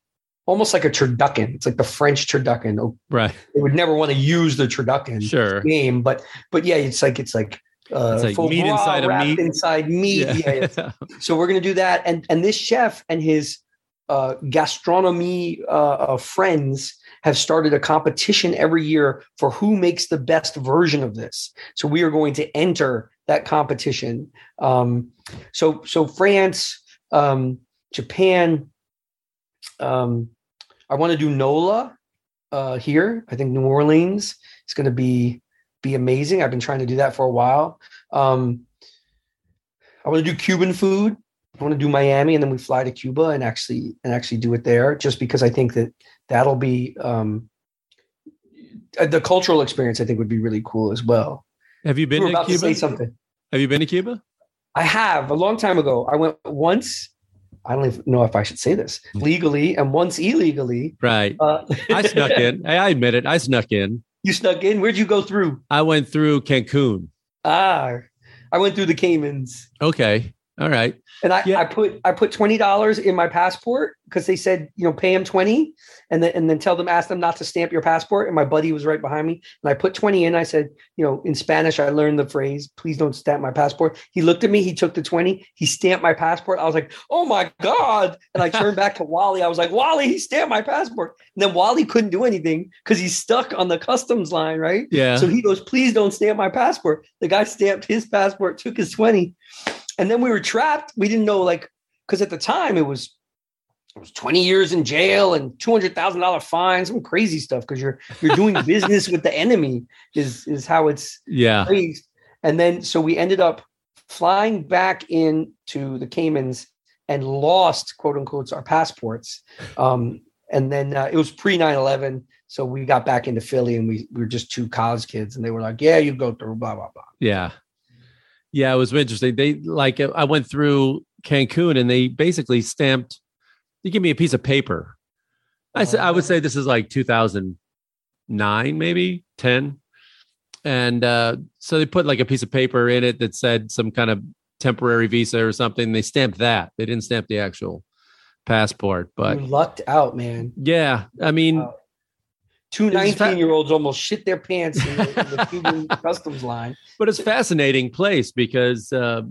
almost like a turducken. It's like the French turducken. Oh, Right. They would never want to use the turducken Sure. name, but but yeah, it's like it's like uh, It's like meat inside wrapped meat. inside meat. Yeah. yeah. <laughs> So we're gonna do that, and and this chef and his uh, gastronomy uh, uh, friends have started a competition every year for who makes the best version of this. So we are going to enter that competition. Um, so so France, um, Japan. Um, I want to do NOLA uh, here. I think New Orleans is going to be be amazing. I've been trying to do that for a while. Um, I want to do Cuban food. I want to do Miami, and then we fly to Cuba and actually and actually do it there. Just because I think that that'll be um, uh, the cultural experience. I think would be really cool as well. Have you been were to to Cuba? say something. Have you been to Cuba? I have a long time ago. I went once. I don't even know if I should say this legally, and once illegally. Right. Uh, <laughs> I snuck in. I admit it. I snuck in. You snuck in. Where'd you go through? I went through Cancun. Ah, I went through the Caymans. Okay. All right. And I, Yeah. I put I put twenty dollars in my passport because they said you know pay them twenty and then and then tell them ask them not to stamp your passport. And my buddy was right behind me and I put twenty in. I said you know in Spanish I learned the phrase please don't stamp my passport. He looked at me. He took the twenty. He stamped my passport. I was like oh my god! And I <laughs> turned back to Wally. I was like Wally, he stamped my passport. And then Wally couldn't do anything because he's stuck on the customs line, right? Yeah. So he goes, please don't stamp my passport. The guy stamped his passport, took his 20. And then we were trapped. We didn't know, like, because at the time it was it was 20 years in jail and $200,000 fine, some crazy stuff because you're you're doing <laughs> business with the enemy is is how it's yeah. phrased. And then so we ended up flying back into the Caymans and lost quote unquote our passports. Um, and then uh, it was pre 9-11. So we got back into Philly and we, we were just two college kids and they were like, yeah, you go through blah, blah, blah. Yeah. Yeah, it was interesting. They like I went through Cancun and they basically stamped they give me a piece of paper. I said I would say this is like 2009 maybe 10. And uh, so they put like a piece of paper in it that said some kind of temporary visa or something. They stamped that. They didn't stamp the actual passport, but you lucked out, man. yeah, I mean Wow. Two It was fa- 19 year olds almost shit their pants in the, in the <laughs> Cuban customs line. but it's a fascinating place because uh,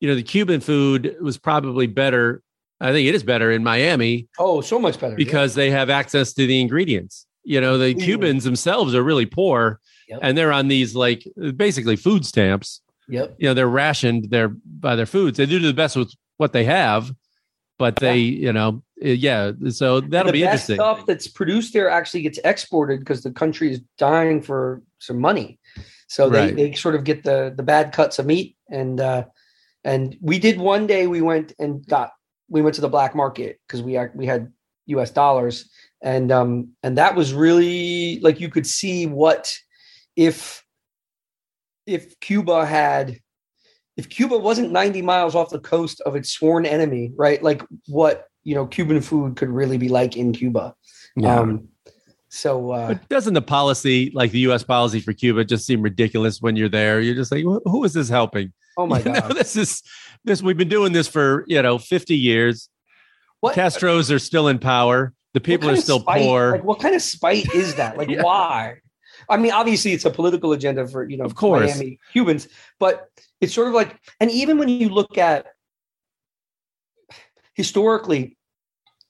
you know the Cuban food was probably better. I think it is better in Miami Oh, so much better. because they have access to the ingredients. You know, the Cubans themselves are really poor, Yep. and they're on these like basically food stamps. Yep. You know, they're rationed their by their foods. They do the best with what they have, but they, you know, yeah. So that'll the be best interesting. stuff that's produced there actually gets exported because the country is dying for some money. So they, Right. they sort of get the the bad cuts of meat and uh and we did one day we went and got we went to the black market because we we had US dollars and um and that was really like you could see what if if Cuba had if Cuba wasn't 90 miles off the coast of its sworn enemy, right? Like what, you know, Cuban food could really be like in Cuba. Yeah. Um, so, uh, doesn't the policy, like the U.S. policy for Cuba, just seem ridiculous when you're there? You're just like, who is this helping? oh my <laughs> You know, God. this is this. We've been doing this for you know 50 years. What, Castros are still in power. The people are still spite- poor. Like, what kind of spite is that? Like, <laughs> Yeah. why? I mean, obviously, it's a political agenda for, you know, Of course. Miami Cubans, but it's sort of like, and even when you look at historically,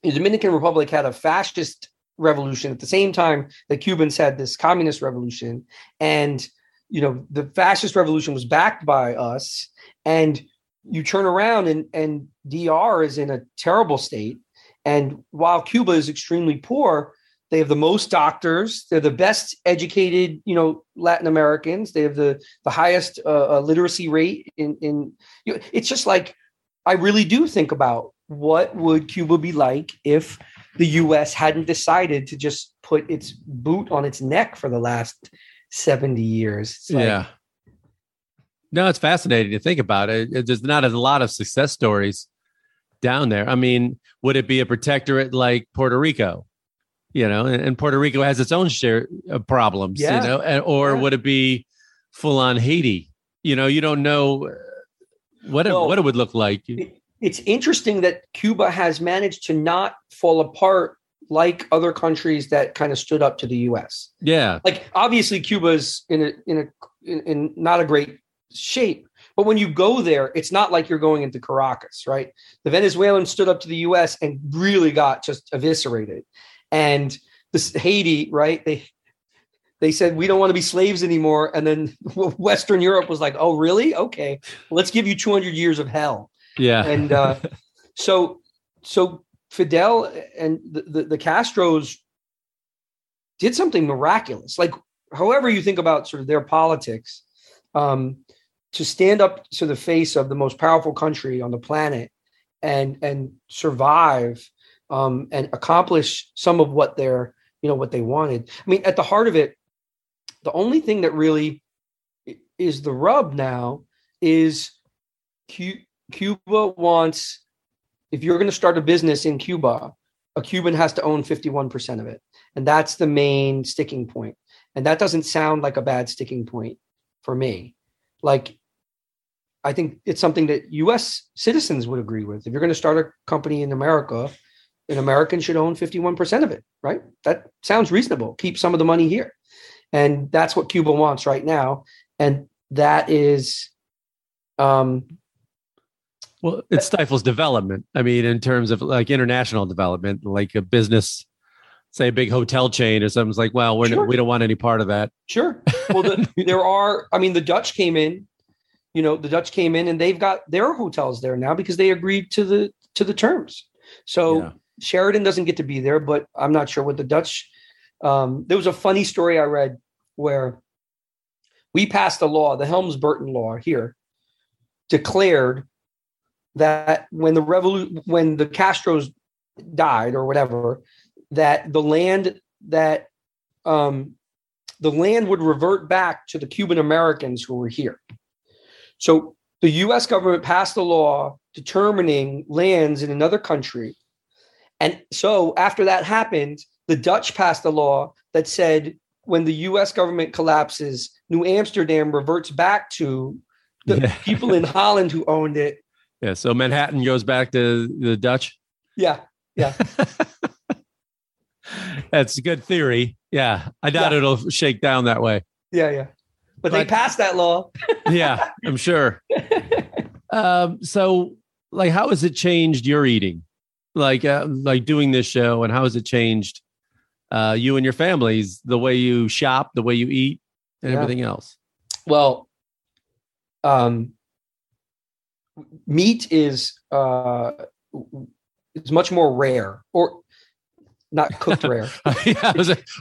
the Dominican Republic had a fascist revolution at the same time that Cubans had this communist revolution. And, you know, the fascist revolution was backed by us. And you turn around and, and DR is in a terrible state. And while Cuba is extremely poor, they have the most doctors. They're the best educated, you know, Latin Americans. They have the the highest uh, uh, literacy rate in in. You know, it's just like I really do think about what would Cuba be like if the U.S. hadn't decided to just put its boot on its neck for the last seventy years. Like, yeah. No, it's fascinating to think about it. There's not a lot of success stories down there. I mean, would it be a protectorate like Puerto Rico? You know, and, Puerto Rico has its own share of problems. Yeah. You know, or Yeah. would it be full on Haiti? You know, you don't know what it, what it would look like. It- it's interesting that Cuba has managed to not fall apart like other countries that kind of stood up to the U.S. Yeah, Like obviously, Cuba's in a in a in, in not a great shape, but when you go there, it's not like you're going into Caracas, right? The Venezuelans stood up to the U.S. and really got just eviscerated, and this Haiti, right? They they said we don't want to be slaves anymore, and then <laughs> Western Europe was like, oh, really? Okay, let's give you 200 years of hell yeah, <laughs> and uh, so so Fidel and the, the, the Castros did something miraculous. Like, however you think about sort of their politics, um, to stand up to the face of the most powerful country on the planet and and survive um, and accomplish some of what they're you know what they wanted. I mean, at the heart of it, the only thing that really is the rub now is Cuba wants if you're going to start a business in Cuba, a Cuban has to own 51% of it. And that's the main sticking point. And that doesn't sound like a bad sticking point for me. Like I think it's something that US citizens would agree with. If you're going to start a company in America, an American should own 51% of it, right? That sounds reasonable. Keep some of the money here. And that's what Cuba wants right now. And that is um Well, it stifles development. I mean, in terms of like international development, like a business, say a big hotel chain or something's like, well, we're Sure. we don't want any part of that. Sure. Well, the, <laughs> there are. I mean, the Dutch came in. You know, the Dutch came in, and they've got their hotels there now because they agreed to the to the terms. So Yeah. Sheraton doesn't get to be there, but I'm not sure what the Dutch. Um, there was a funny story I read where we passed a law, the Helms Burton law here, declared that when the revolu- when the Castros died or whatever, that the land that um, the land would revert back to the Cuban Americans who were here. So the US government passed a law determining lands in another country. And so after that happened, the Dutch passed a law that said when the US government collapses, New Amsterdam reverts back to the Yeah. people in Holland who owned it. Yeah. So Manhattan goes back to the Dutch. Yeah. Yeah. <laughs> That's a good theory. Yeah. I doubt Yeah. it'll shake down that way. Yeah. Yeah. But they passed that law. <laughs> Yeah, I'm sure. <laughs> um, so like how has it changed your eating? Like uh, like doing this show and how has it changed uh, you and your families, the way you shop, the way you eat, and Yeah. everything else? Well, um, meat is uh, it's much more rare, or not cooked <laughs> rare. yeah,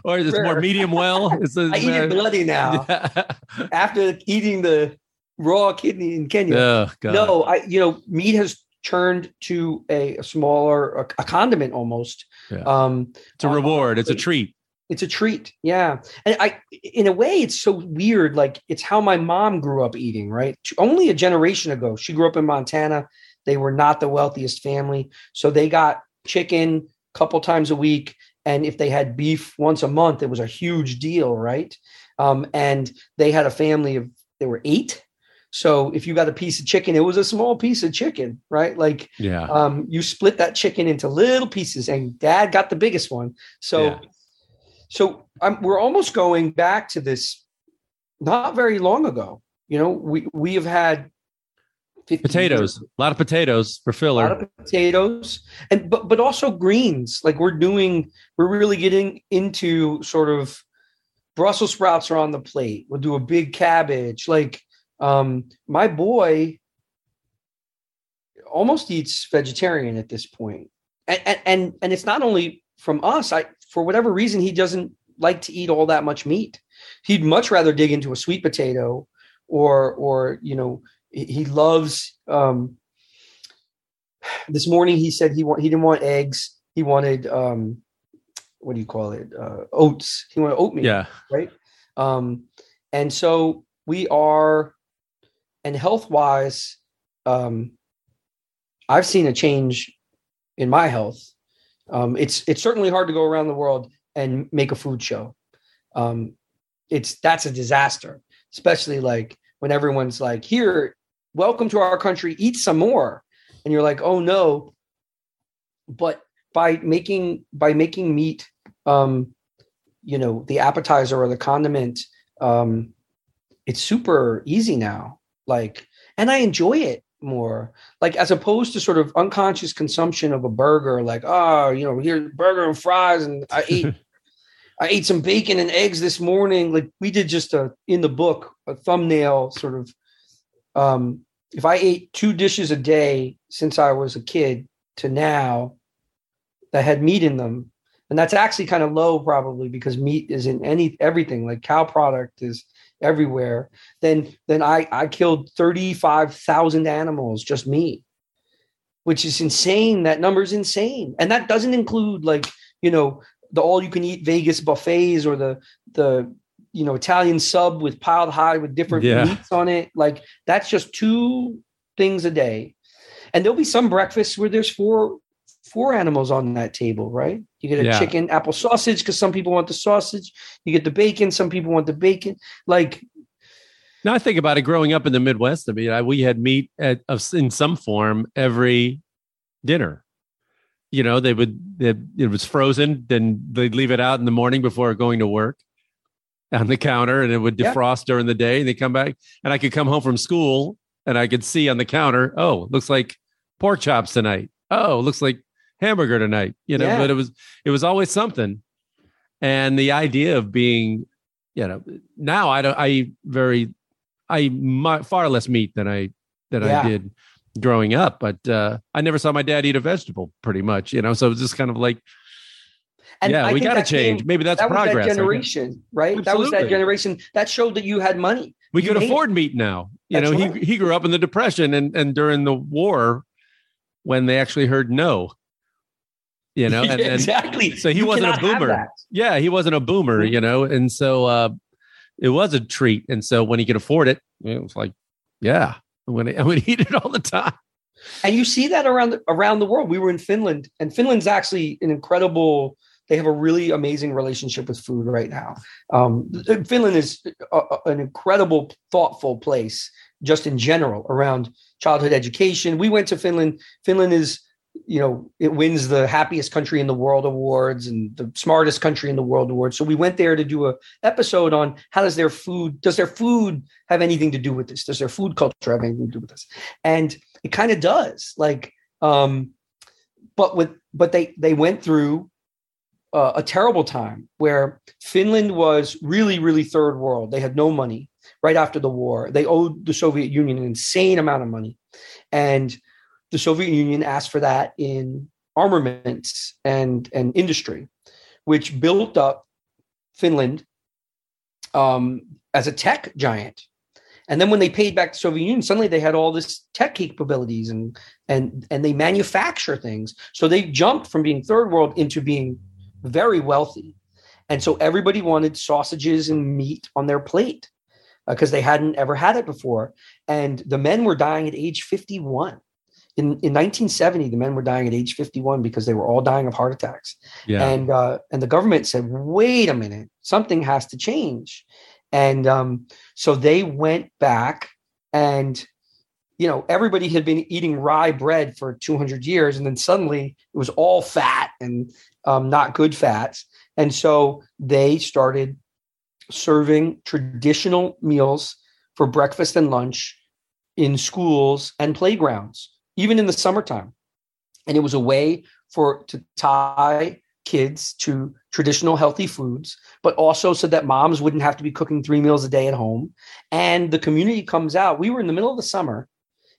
or is it more medium well? <laughs> It's a, I eat it bloody now <laughs> after eating the raw kidney in Kenya. oh. No, I you know meat has turned to a, a smaller a, a condiment almost. Yeah. Um, it's a reward. It's a treat. It's a treat. Yeah. And i in a way it's so weird like it's how my mom grew up eating right? Only a generation ago she grew up in montana. They were not the wealthiest family. So they got chicken a couple times a week and if they had beef once a month it was a huge deal right? Um, and they had a family of there were eight. So if you got a piece of chicken it was a small piece of chicken right? Like Yeah. um, you split that chicken into little pieces and dad got the biggest one. So Yeah. So I'm, we're almost going back to this not very long ago. You know we we have had 50 Potatoes. A lot of potatoes for filler, a lot of potatoes. And but but also greens. Like we're doing we're really getting into sort of brussels sprouts are on the plate. We'll do a big cabbage. Like um my boy almost eats vegetarian at this point. And and and, and it's not only from us. I for whatever reason he doesn't like to eat all that much meat he'd much rather dig into a sweet potato or or you know he loves um this morning he said he want he didn't want eggs he wanted um, what do you call it? Uh, oats. He wanted oatmeal. Yeah. Right. Um, and so we are, and health wise, um, I've seen a change in my health. Um, it's it's certainly hard to go around the world and make a food show. Um, it's that's a disaster, especially like when everyone's like, "Here, welcome to our country, eat some more," and you're like, "Oh no!" But by making by making meat, um, you know, the appetizer or the condiment, um, it's super easy now. Like, and I enjoy it more. Like as opposed to sort of unconscious consumption of a burger like oh you know here's burger and fries and i <laughs> ate i ate some bacon and eggs this morning. Like we did just a in the book a thumbnail sort of um if i ate two dishes a day since i was a kid to now that had meat in them and that's actually kind of low probably because meat is in any everything like cow product is everywhere then then i i killed 35,000 animals just me which is insane. That number is insane. And that doesn't include like you know the all you can eat vegas buffets or the the you know italian sub with piled high with different Yeah. meats on it. Like that's just two things a day. And there'll be some breakfasts where there's four four animals on that table right you get a Yeah. chicken apple sausage because some people want the sausage you get the bacon some people want the bacon like Now I think about it. Growing up in the Midwest, I mean, I, we had meat at, of, in some form every dinner. You know, they would they, it was frozen, then they'd leave it out in the morning before going to work on the counter, and it would Yeah. defrost during the day. And they come back, and I could come home from school, and I could see on the counter, oh, looks like pork chops tonight. Oh, looks like hamburger tonight. You know, Yeah. but it was it was always something. And the idea of being, you know, now I don't. I eat very I eat mu far less meat than I than Yeah. I did growing up, but uh, I never saw my dad eat a vegetable. Pretty much, you know. So it's just kind of like, and yeah, I we got to change. came- Maybe that's that was progress. that generation right that was that generation that showed that you had money We You could afford meat now. You That's know, right. he he grew up in the depression and and during the war when they actually heard no. You know, <laughs> and, and exactly so he You wasn't a boomer. yeah, he wasn't a boomer, Mhm. you know, and so uh, it was a treat. And so when he could afford it, it was like, yeah, I'm I'm gonna eat it all the time. and you see that around the, around the world we were in finland and finland's actually an incredible they have a really amazing relationship with food right now um, finland is a, a- an incredible thoughtful place just in general around childhood education we went to finland finland is you know it wins the happiest country in the world awards and the smartest country in the world awards. So we went there to do a episode on how does their food does their food have anything to do with this? Does their food culture have anything to do with this? And it kind of does like um but with but they they went through uh, a terrible time where finland was really really third world. They had no money right after the war. They owed the soviet union an insane amount of money. And the soviet union asked for that in armaments and and industry which built up finland um, as a tech giant and then when they paid back the Soviet Union, suddenly they had all this tech capabilities and and and they manufacture things. So they jumped from being third world into being very wealthy. And so everybody wanted sausages and meat on their plate because they hadn't ever had it before. And the men were dying at age 51. In, in 1970, the men were dying at age 51 because they were all dying of heart attacks. Yeah. and uh, and the government said, "Wait a minute, something has to change," and um, so they went back, and you know everybody had been eating rye bread for 200 years, and then suddenly it was all fat and um, not good fats, and so they started serving traditional meals for breakfast and lunch in schools and playgrounds, even in the summertime, and it was a way for to tie kids to traditional healthy foods, but also so that moms wouldn't have to be cooking three meals a day at home. And the community comes out. We were in the middle of the summer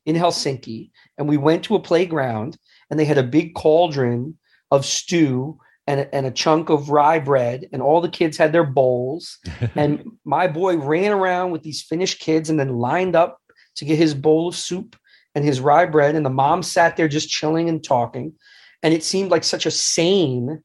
in Helsinki, and we went to a playground, and they had a big cauldron of stew and a, and a chunk of rye bread, and all the kids had their bowls. <laughs> and my boy ran around with these Finnish kids and then lined up to get his bowl of soup and his rye bread. And the mom sat there just chilling and talking. and it seemed like such a sane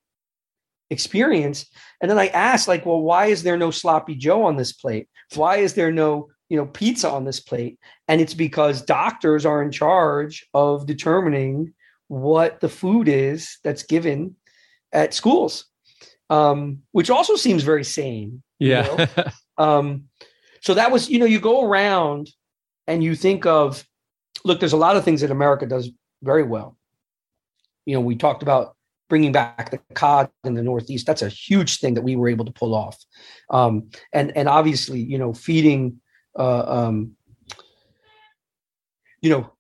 experience. And then I asked, like, well, why is there no sloppy Joe on this plate? Why is there no, you know, pizza on this plate? And it's because doctors are in charge of determining what the food is that's given at schools, um, which also seems very sane. you Yeah. know? <laughs> um, so that was, you know, you go around and you think of, look, there's a lot of things that America does very well. You know, we talked about bringing back the cod in the Northeast. That's a huge thing that we were able to pull off. Um, and and obviously, you know, feeding, uh, um, you know,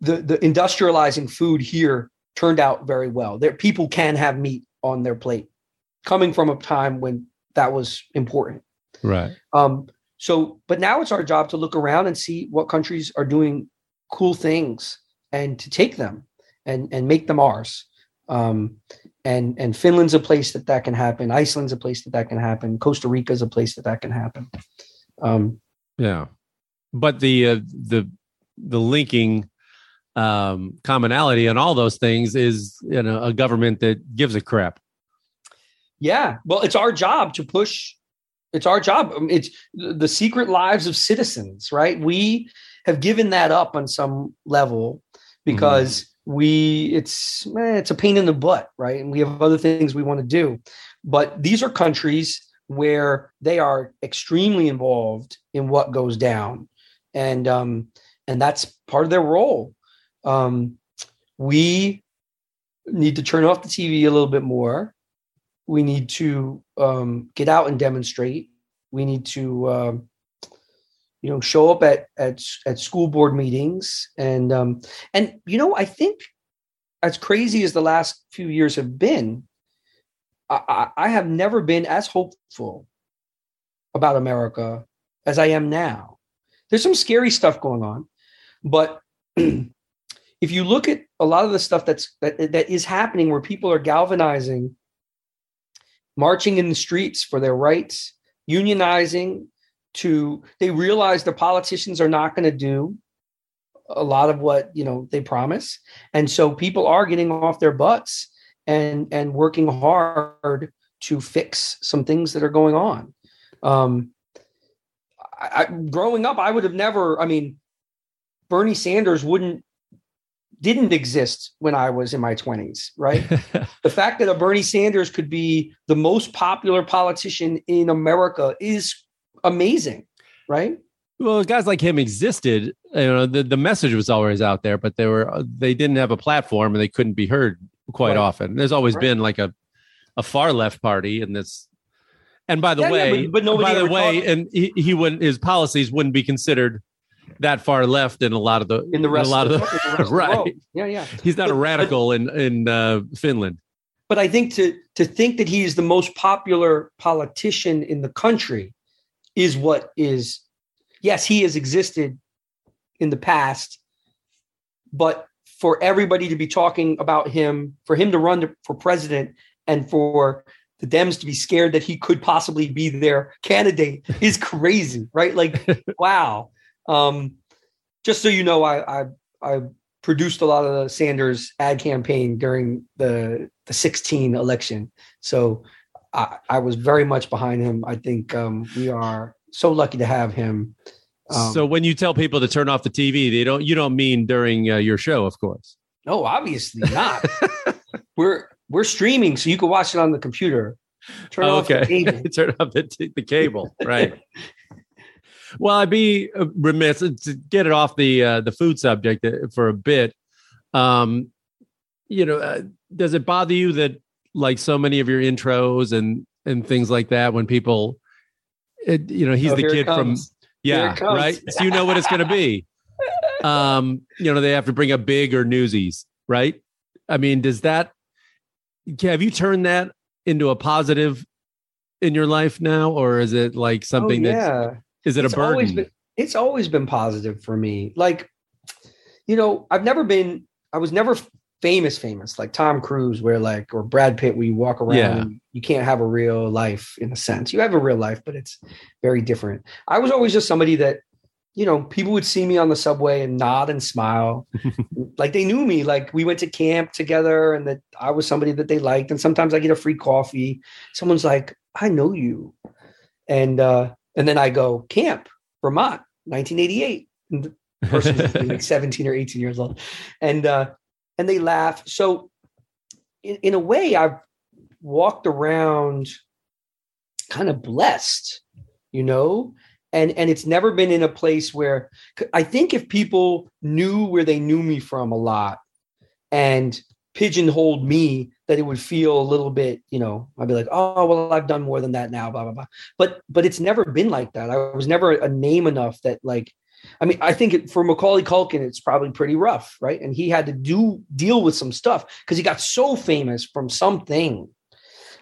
the the industrializing food here turned out very well. There, people can have meat on their plate, coming from a time when that was important. right. Um, so, but now it's our job to look around and see what countries are doing cool things and to take them and and make them ours. Um, and and Finland's a place that that can happen. Iceland's a place that that can happen. Costa Rica's a place that that can happen. Um, Yeah, but the uh, the the linking um, commonality and all those things is you know a government that gives a crap. yeah, well, it's our job to push. It's our job. Um, It's the secret lives of citizens, right? We have given that up on some level because we it's eh, it's a pain in the butt, right? And we have other things we want to do. But these are countries where they are extremely involved in what goes down, and um, and that's part of their role. Um, we need to turn off the TV a little bit more. We need to um, get out and demonstrate. We need to, um, you know, show up at at at school board meetings and um, and you know, I think as crazy as the last few years have been, I, I, I have never been as hopeful about America as I am now. There's some scary stuff going on, but <clears throat> if you look at a lot of the stuff that's that, that is happening where people are galvanizing marching in the streets for their rights unionizing to they realize the politicians are not going to do a lot of what you know they promise. And so people are getting off their butts and and working hard to fix some things that are going on. Um I, I, growing up i would have never i mean bernie sanders wouldn't didn't exist when I was in my 20s, right? <laughs> the fact that a Bernie Sanders could be the most popular politician in America is amazing, right? Well, guys like him existed. You know, the, the message was always out there, but they were they didn't have a platform and they couldn't be heard quite Right. often. There's always Right. been like a a far left party, and this. And by the Yeah, yeah, way, but- but nobody by the way, talked- and he, he wouldn't his policies wouldn't be considered that far left in a lot of the In the rest a lot of of the, the, the <laughs> of right. world. Yeah, yeah. He's not a But- but- radical in in uh, Finland. But I think to to think that he is the most popular politician in the country is what is yes, he has existed in the past, but for everybody to be talking about him, for him to run to, for president, and for the Dems to be scared that he could possibly be their candidate is <laughs> crazy, right? Like, <laughs> wow. Um, just so you know, I, I I produced a lot of the Sanders ad campaign during the the 16 election, so I, I was very much behind him. I think um, we are so lucky to have him. Um, so when you tell people to turn off the TV, they don't. You don't mean during uh, your show, of course. No, obviously not. we're we're streaming, so you can watch it on the computer. Turn Oh, off the okay, cable. <laughs> turn off the, t- the cable. Right. <laughs> well, I'd be uh, remiss to get it off the uh, the food subject uh, for a bit. Um, you know, uh, does it bother you that like so many of your intros and and things like that when people, it, you know, he's Oh, the kid from yeah, right. So you know what it's going to be. <laughs> Um, you know, they have to bring up big or newsies, right? I mean, does that have you turned that into a positive in your life now, or is it like something oh, that yeah. Is it it's a always been it's always been positive for me like you know i've never been i was never famous famous like tom cruise where like or brad pitt where you walk around Yeah. you can't have a real life in a sense you have a real life but it's very different i was always just somebody that you know, people would see me on the subway and nod and smile, <laughs> like they knew me. Like we went to camp together, and that I was somebody that they liked. And sometimes I get a free coffee. Someone's like, "I know you," and uh, and then I go camp, Vermont, 1988. And the person's <laughs> like 17 or 18 years old, and uh, and they laugh. So, in, in a way, I've walked around kind of blessed, you know and and it's never been in a place where i think if people knew where they knew me from a lot and pigeonholed me that it would feel a little bit you know i'd be like oh well i've done more than that now blah blah blah but but it's never been like that i was never a name enough that like i mean i think it, for macaulay culkin it's probably pretty rough right and he had to do deal with some stuff because he got so famous from something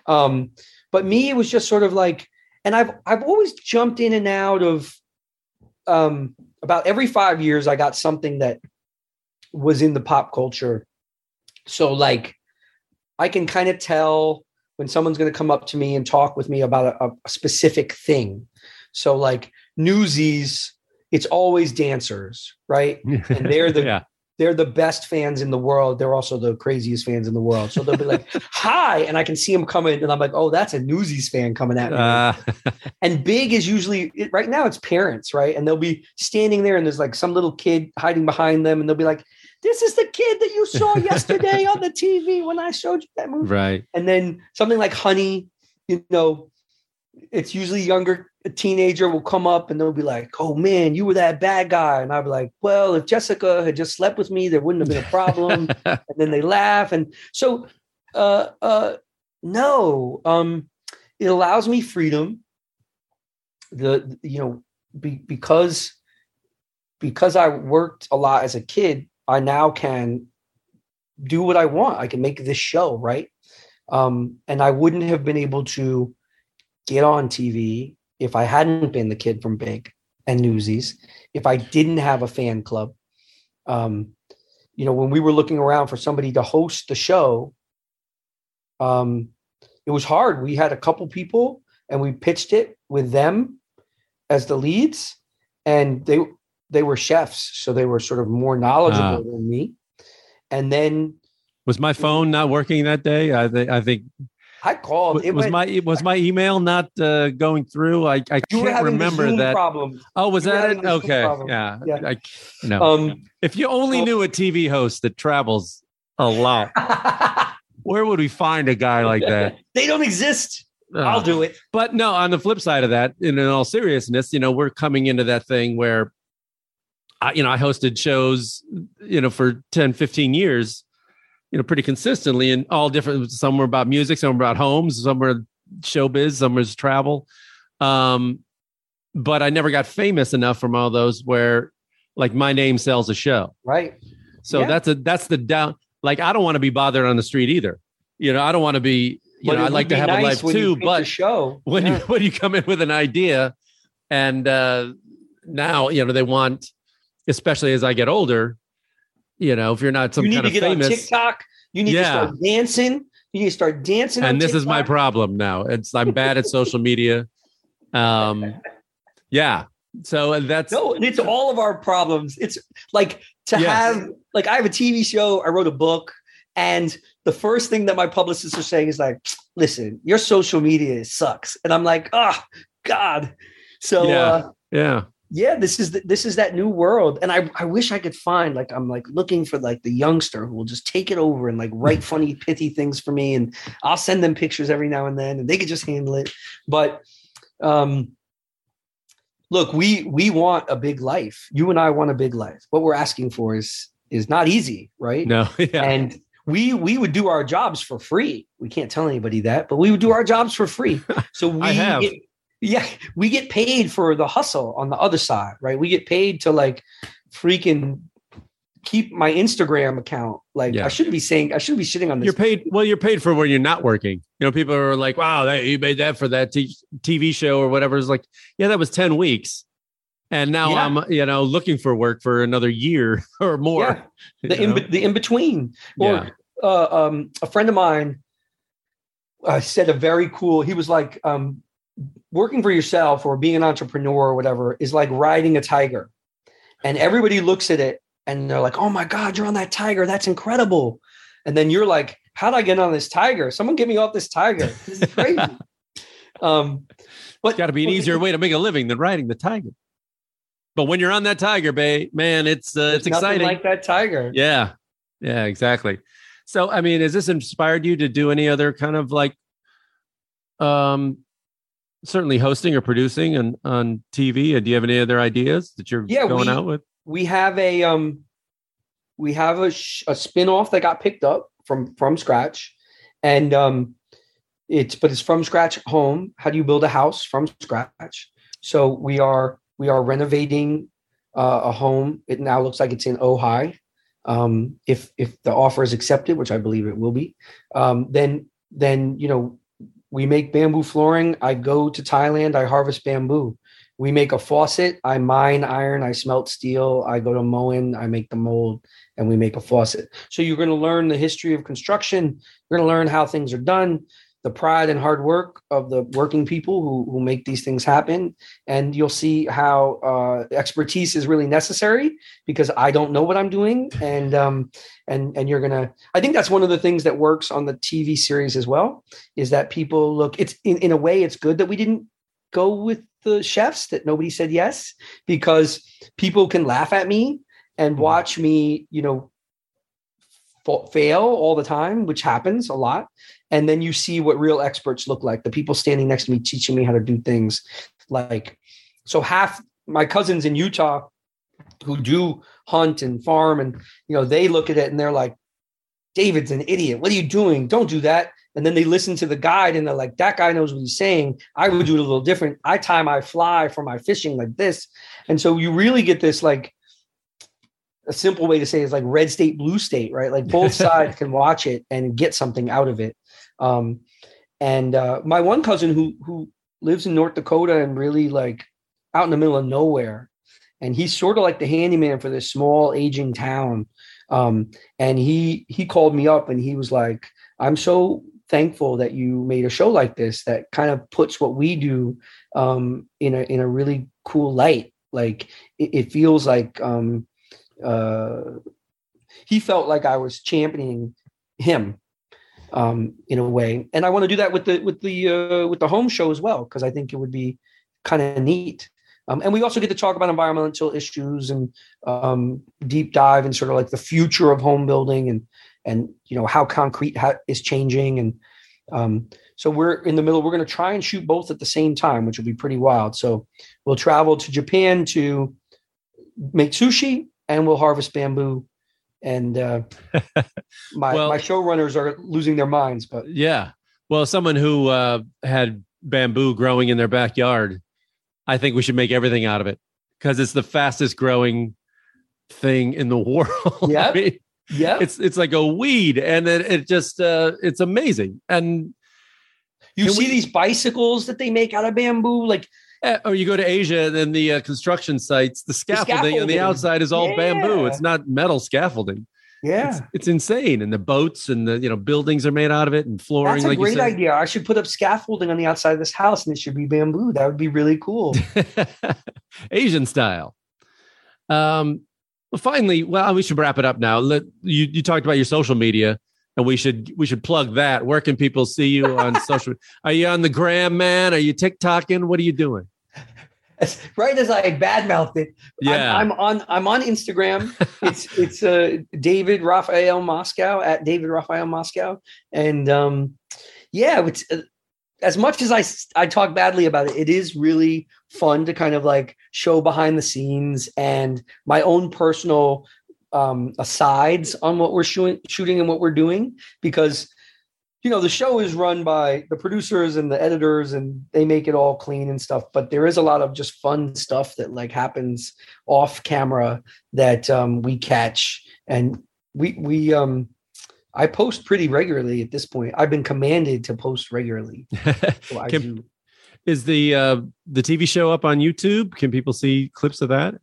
um but me it was just sort of like and I've I've always jumped in and out of um, about every five years. I got something that was in the pop culture. So like, I can kind of tell when someone's going to come up to me and talk with me about a, a specific thing. So like Newsies, it's always dancers, right? And they're the <laughs> yeah they're the best fans in the world. They're also the craziest fans in the world. So they'll be like, <laughs> "Hi," and I can see them coming, and I'm like, "Oh, that's a Newsies fan coming at me." Uh. <laughs> and big is usually right now it's parents, right? And they'll be standing there, and there's like some little kid hiding behind them, and they'll be like, "This is the kid that you saw <laughs> yesterday on the TV when I showed you that movie." Right. And then something like Honey, you know, it's usually younger a teenager will come up and they'll be like, "Oh man, you were that bad guy," and I'll be like, "Well, if Jessica had just slept with me, there wouldn't have been a problem." <laughs> and then they laugh, and so, uh, uh, no, um, it allows me freedom. The you know be, because because I worked a lot as a kid, I now can do what I want. I can make this show right, um, and I wouldn't have been able to get on TV if I hadn't been the kid from Big and Newsies, if I didn't have a fan club, um, you know, when we were looking around for somebody to host the show, um, it was hard. We had a couple people and we pitched it with them as the leads, and they they were chefs, so they were sort of more knowledgeable uh, than me. And then was my phone not working that day? I think I think I called. It was went, my was my email not uh, going through? I I can't remember that problem. Oh, was that it? Okay, yeah. yeah. I, no. Um, if you only knew a TV host that travels a lot, <laughs> where would we find a guy like that? <laughs> They don't exist. Uh, I'll do it. But no, on the flip side of that, in all seriousness, you know, we're coming into that thing where, I, you know, I hosted shows, you know, for 10, 15 years you know, pretty consistently in all different. Some were about music, some were about homes, some were showbiz, some was travel. Um, but I never got famous enough from all those where, like, my name sells a show. Right. So yeah. that's a that's the down. Like, I don't want to be bothered on the street either. You know, I don't want to be. You but know, I'd like to have nice a life too. But show when yeah. you <laughs> when you come in with an idea, and uh, now you know they want, especially as I get older, you know, if you're not some you need kind to of get famous, on TikTok. You need yeah. to start dancing. You need to start dancing. And this TikTok. is my problem now. It's I'm bad at social media. Um, <laughs> yeah. So that's no. It's all of our problems. It's like to yes. have like I have a TV show. I wrote a book, and the first thing that my publicists are saying is like, "Listen, your social media sucks," and I'm like, "Oh God." So yeah, uh, yeah yeah, this is the, this is that new world, and I I wish I could find like I'm like looking for like the youngster who will just take it over and like write <laughs> funny pithy things for me, and I'll send them pictures every now and then, and they could just handle it. But um, look, we we want a big life. You and I want a big life. What we're asking for is is not easy, right? No, <laughs> yeah. and we we would do our jobs for free. We can't tell anybody that, but we would do our jobs for free. <laughs> So we get, yeah, we get paid for the hustle on the other side, right? We get paid to like freaking keep my Instagram account. Like yeah. I shouldn't be saying I shouldn't be shitting on this. You're paid well. You're paid for when you're not working. You know, people are like, "Wow, that, you made that for that t- TV show or whatever." It's like, yeah, that was ten weeks, and now yeah. I'm you know looking for work for another year <laughs> or more. Yeah. The in the in between. Or uh, um, a friend of mine uh, said a very cool. He was like, um, working for yourself or being an entrepreneur or whatever is like riding a tiger. and everybody looks at it and they're like, "Oh my god, you're on that tiger! That's incredible!" And then you're like, "How would I get on this tiger? Someone get me off this tiger! This is crazy." <laughs> um, but Got to be an easier way to make a living than riding the tiger. But when you're on that tiger, bay, man, it's uh, it's exciting. like that tiger. Yeah. Yeah, exactly. So, I mean, has this inspired you to do any other kind of like, um, certainly hosting or producing on, on TV? And do you have any other ideas that you're Yeah, going we- out with? we have a um we have a, sh- a spin-off that got picked up from from scratch. And um it's but it's from scratch home. How do you build a house from scratch? So we are we are renovating uh, a home. It now looks like it's in ojai. Um if if the offer is accepted which i believe it will be um then then you know we make bamboo flooring i go to thailand i harvest bamboo we make a faucet. I mine iron. I smelt steel. I go to Moen. I make the mold, and we make a faucet. So you're going to learn the history of construction. You're going to learn how things are done, the pride and hard work of the working people who who make these things happen, and you'll see how uh, expertise is really necessary because I don't know what I'm doing, and um, and and you're gonna. I think that's one of the things that works on the TV series as well is that people look. It's in in a way, it's good that we didn't go with the chefs that nobody said yes because people can laugh at me and watch me you know fail all the time which happens a lot. And then you see what real experts look like the people standing next to me teaching me how to do things like so half my cousins in utah who do hunt and farm and you know they look at it and they're like david's an idiot. What are you doing? Don't do that. And then they listen to the guide and they're like that guy knows what he's saying. I would do it a little different. I tie my fly for my fishing like this. And so you really get this like a simple way to say it is like red state blue state right? Like both <laughs> sides can watch it and get something out of it. Um and uh my one cousin who who lives in north dakota and really like out in the middle of nowhere and he's sort of like the handyman for this small aging town. Um and he he called me up and he was like i'm so thankful that you made a show like this that kind of puts what we do um in a in a really cool light. Like it, it feels like um uh he felt like i was championing him um in a way. And i want to do that with the with the uh with the home show as well because i think it would be kind of neat. Um, and we also get to talk about environmental issues and um, deep dive and sort of like the future of home building and and you know how concrete ha- is changing. And um, so we're in the middle we're going to try and shoot both at the same time which will be pretty wild. So we'll travel to japan to make sushi and we'll harvest bamboo and uh, <laughs> my Well- my showrunners are losing their minds but Yeah. Well, someone who uh, had bamboo growing in their backyard, I think we should make everything out of it because it's the fastest growing thing in the <laughs> world. I mean, yeah it's it's like a weed, and it, it just uh, it's amazing. And you see we- these bicycles that they make out of bamboo like or you go to Asia, and then the uh, construction sites, the scaffolding, on the outside is all bamboo. It's not metal scaffolding. yeah It's, it's insane, and the boats and the you know buildings are made out of it, and flooring. That's a like great idea. I should put up scaffolding on the outside of this house and it should be bamboo. That would be really cool. <laughs> Asian style. Um, well, finally, well, we should wrap it up now. Let you you talked about your social media, and we should we should plug that. Where can people see you on <laughs> social? Are you on the gram, man? Are you TikToking? What are you doing? As- <laughs> right as I badmouthed it, Yeah, I'm, I'm on I'm on Instagram. It's <laughs> it's uh, David Raphael Moscow at David Raphael Moscow, and um, yeah, it's uh, as much as I I talk badly about it, it is really fun to kind of like show behind the scenes and my own personal um, asides on what we're shooting shooting and what we're doing because you know the show is run by the producers and the editors and they make it all clean and stuff but there is a lot of just fun stuff that like happens off camera that um, we catch and we we um i post pretty regularly at this point i've been commanded to post regularly <laughs> so I Can- do. is the uh, the TV show up on YouTube? Can people see clips of that?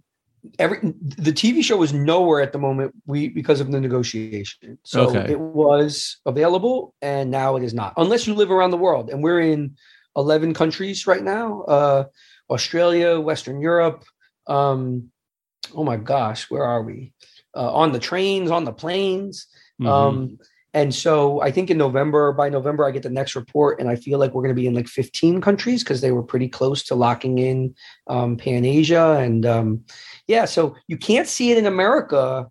Every the TV show was nowhere at the moment we because of the negotiation. So Okay. it was available and now it is not. Unless you live around the world and we're in 11 countries right now. Uh Australia, Western Europe, um oh my gosh, where are we? Uh, on the trains, on the planes. Mhm. Um, and so I think in November, by November, I get the next report, and I feel like we're going to be in like 15 countries because they were pretty close to locking in um, Pan Asia. And um, yeah, so you can't see it in America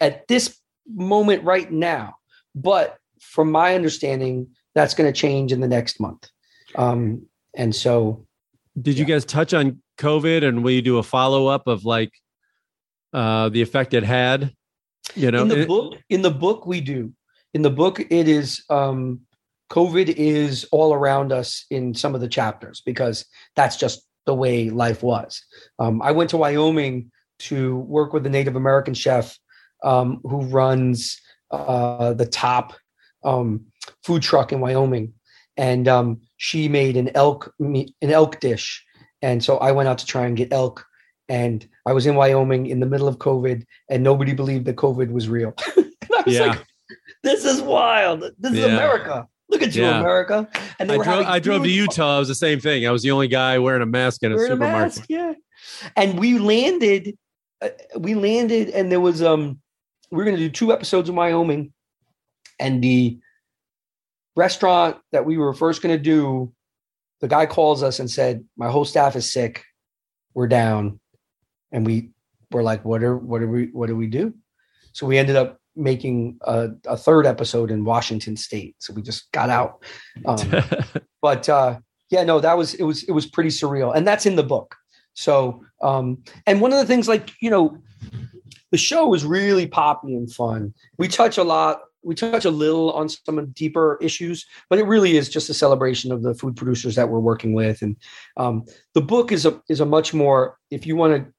at this moment right now. But from my understanding, that's going to change in the next month. Um, and so Did you guys touch on COVID and will you do a follow up of like uh, the effect it had? You know, in the it- book in the book we do in the book it is um covid is all around us in some of the chapters because that's just the way life was um, i went to wyoming to work with a native american chef um, who runs uh, the top um, food truck in wyoming and um, she made an elk meat, an elk dish and so i went out to try and get elk and i was in wyoming in the middle of covid and nobody believed that covid was real <laughs> and I was Yeah. like, this is wild. This is America. Look at you, Yeah. America. And I drove. I drove to Utah. It was the same thing. I was the only guy wearing a mask in a wearing a supermarket. mask, yeah. And we landed, uh, we landed, and there was um, we were going to do two episodes in Wyoming, and the restaurant that we were first going to do, the guy calls us and said, "My whole staff is sick. We're down," and we were like, "What are what are we what do we do?" So we ended up making a, a third episode in Washington State. So we just got out. <laughs> Um, but uh, yeah, no, that was it was it was pretty surreal, and that's in the book. So, um, and one of the things, like you know, the show is really poppy and fun. We touch a lot. We touch a little on some of the deeper issues, but it really is just a celebration of the food producers that we're working with. And um, the book is a is a much more, if you want to,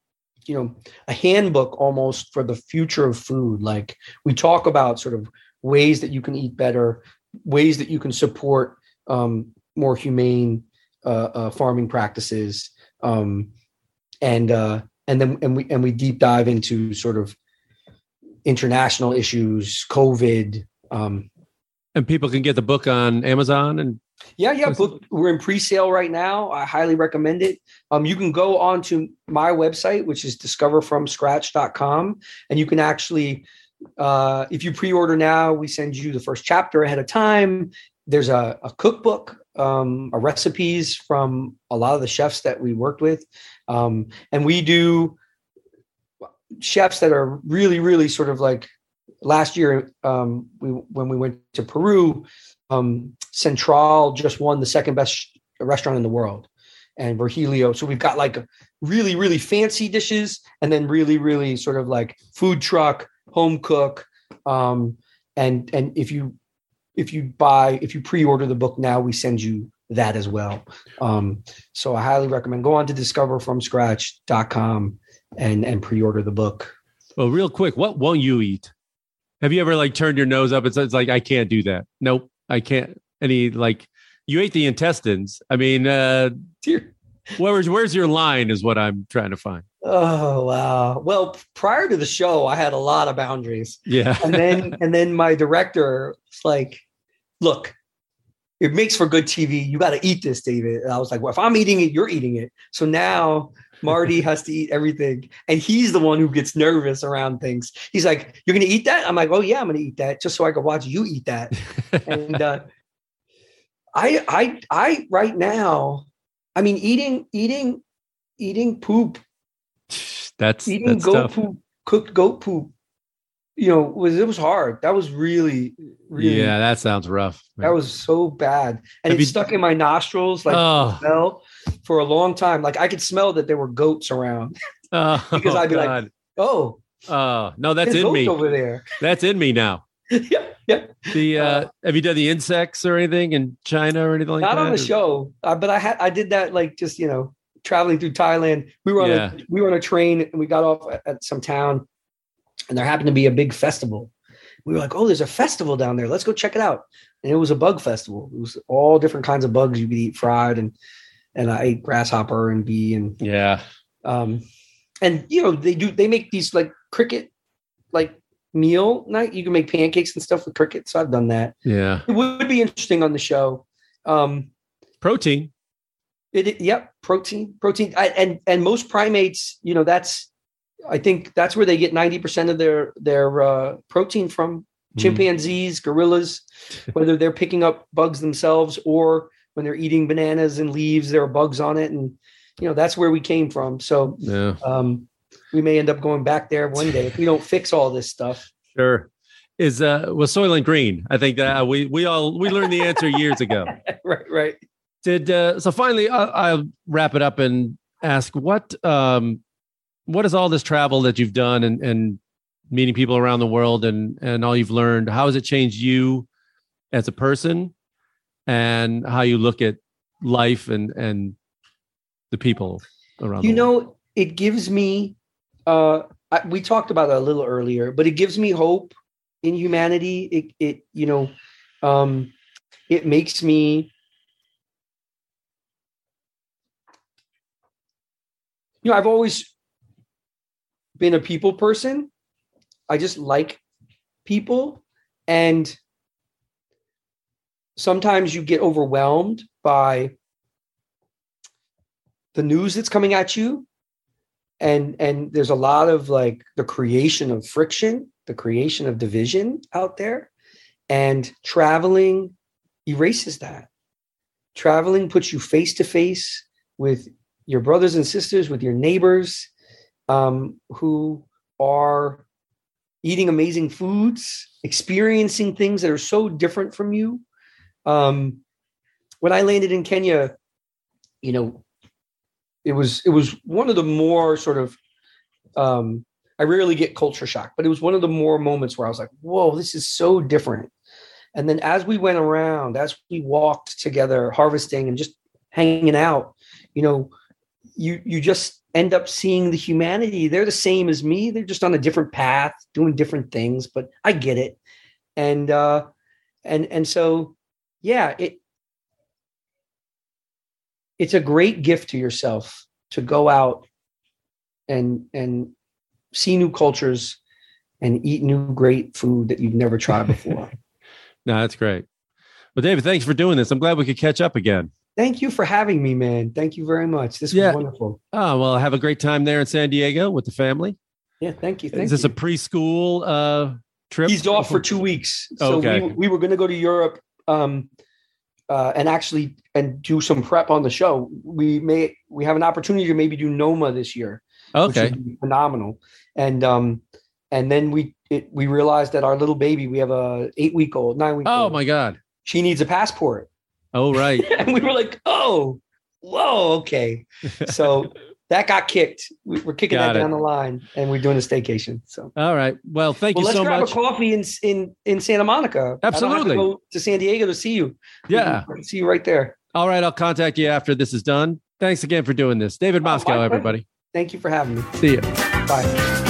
you know, a handbook almost for the future of food. Like we talk about sort of ways that you can eat better, ways that you can support um, more humane uh, uh, farming practices, um, and uh, and then and we and we deep dive into sort of international issues, COVID. Um, and people can get the book on Amazon and yeah, yeah. Book we're in pre-sale right now. I highly recommend it. Um, you can go on to my website, which is discoverfromscratch.com, and you can actually, uh, if you pre-order now, we send you the first chapter ahead of time. There's a, a cookbook, um, a recipes from a lot of the chefs that we worked with, um, and we do chefs that are really, really sort of like last year um, we when we went to Peru, um, Central just won the second best restaurant in the world, and Virgilio. So we've got like really, really fancy dishes, and then really, really sort of like food truck, home cook, um, and and if you if you buy if you pre-order the book now, we send you that as well. Um, so I highly recommend go on to discoverfromscratch.com and and pre-order the book. well, real quick, what won't you eat? Have you ever like turned your nose up? It's, it's like I can't do that. Nope, I can't. Any like you ate the intestines. I mean, uh, where's where's your line? Is what I'm trying to find. Oh wow. Well, prior to the show, I had a lot of boundaries. Yeah, And then and then my director was like, look, it makes for good TV. You got to eat this, David. And I was like, well, if I'm eating it, you're eating it. So now Marty has to eat everything. And he's the one who gets nervous around things. He's like, You're gonna eat that? I'm like, Oh yeah, I'm gonna eat that just so I can watch you eat that. and uh I I I right now, I mean eating, eating, eating poop that's eating that's goat tough. poop, cooked goat poop, you know, was it was hard. That was really, really, Yeah, that sounds rough. that was so bad, and Have it you- stuck in my nostrils like oh, smell for a long time. Like I could smell that there were goats around. <laughs> oh, <laughs> because I'd be like, Oh, oh no, that's in me. over there. <laughs> That's in me now. yeah, yeah. The uh, have you done the insects or anything in China or anything like Not that? Not on the show, uh, but I had I did that like just you know traveling through Thailand. We were on Yeah. a we were on a train and we got off at, at some town, and there happened to be a big festival. We were like, "Oh, there's a festival down there. Let's go check it out." And it was a bug festival. It was all different kinds of bugs you could eat fried, and and I ate grasshopper and bee and Yeah. um and you know they do they make these like cricket like meal night. You can make pancakes and stuff with cricket. So I've done that. Yeah. It would be interesting on the show. Um, Protein. it, it- yep, protein, protein, I, and and most primates, you know, that's I think that's where they get 90% of their their uh, protein from. Mhm. Chimpanzees, gorillas, <laughs> whether they're picking up bugs themselves or when they're eating bananas and leaves, there are bugs on it. And, you know, that's where we came from. So Yeah, um, we may end up going back there one day if we don't fix all this stuff. sure. Is uh was Soylent Green? I think that we we all we learned the answer years ago. <laughs> right, right. Did uh, so? Finally, I'll, I'll wrap it up and ask what um what is all this travel that you've done and and meeting people around the world and and all you've learned? How has it changed you as a person and how you look at life and and the people around? you know it gives me uh I, we talked about it a little earlier but it gives me hope in humanity it it you know um it makes me you know i've always been a people person. I just like people. And sometimes you get overwhelmed by the news that's coming at you. And and there's a lot of like the creation of friction the creation of division out there. And traveling erases that. Traveling puts you face to face with your brothers and sisters with your neighbors um, who are eating amazing foods experiencing things that are so different from you um, when i landed in kenya you know it was it was one of the more sort of um I rarely get culture shock, but it was one of the more moments where I was like, whoa, this is so different. And then as we went around, as we walked together, harvesting and just hanging out, you know, you you just end up seeing the humanity. They're the same as me. They're just on a different path, doing different things, but I get it. And uh and and so yeah, it it's a great gift to yourself to go out and and see new cultures and eat new great food that you've never tried before. <laughs> no, that's great. Well, David, thanks for doing this. I'm glad we could catch up again. Thank you for having me, man. Thank you very much. This Yeah. was wonderful. Oh well, have a great time there in San Diego with the family. Yeah, thank you. Thank Is this you. a preschool uh, trip? He's off for two weeks. So Okay. we, we were going to go to Europe um, uh, and actually and do some prep on the show. We may we have an opportunity to maybe do Noma this year. Okay. phenomenal. And um, and then we it, we realized that our little baby, we have a eight week old, nine week Oh old. my God. She needs a passport, Oh right. <laughs> and we were like, oh, whoa, okay. <laughs> So that got kicked. We, we're kicking Got that it. down the line, and we're doing a staycation. So. All right. Well, thank you. Well, you let's so grab much. a coffee in in in Santa Monica. I don't have to Absolutely. go to San Diego to see you. Yeah. see you right there. All right. I'll contact you after this is done. Thanks again for doing this. David Oh, Moscow, everybody. Thank you for having me. See you. Bye.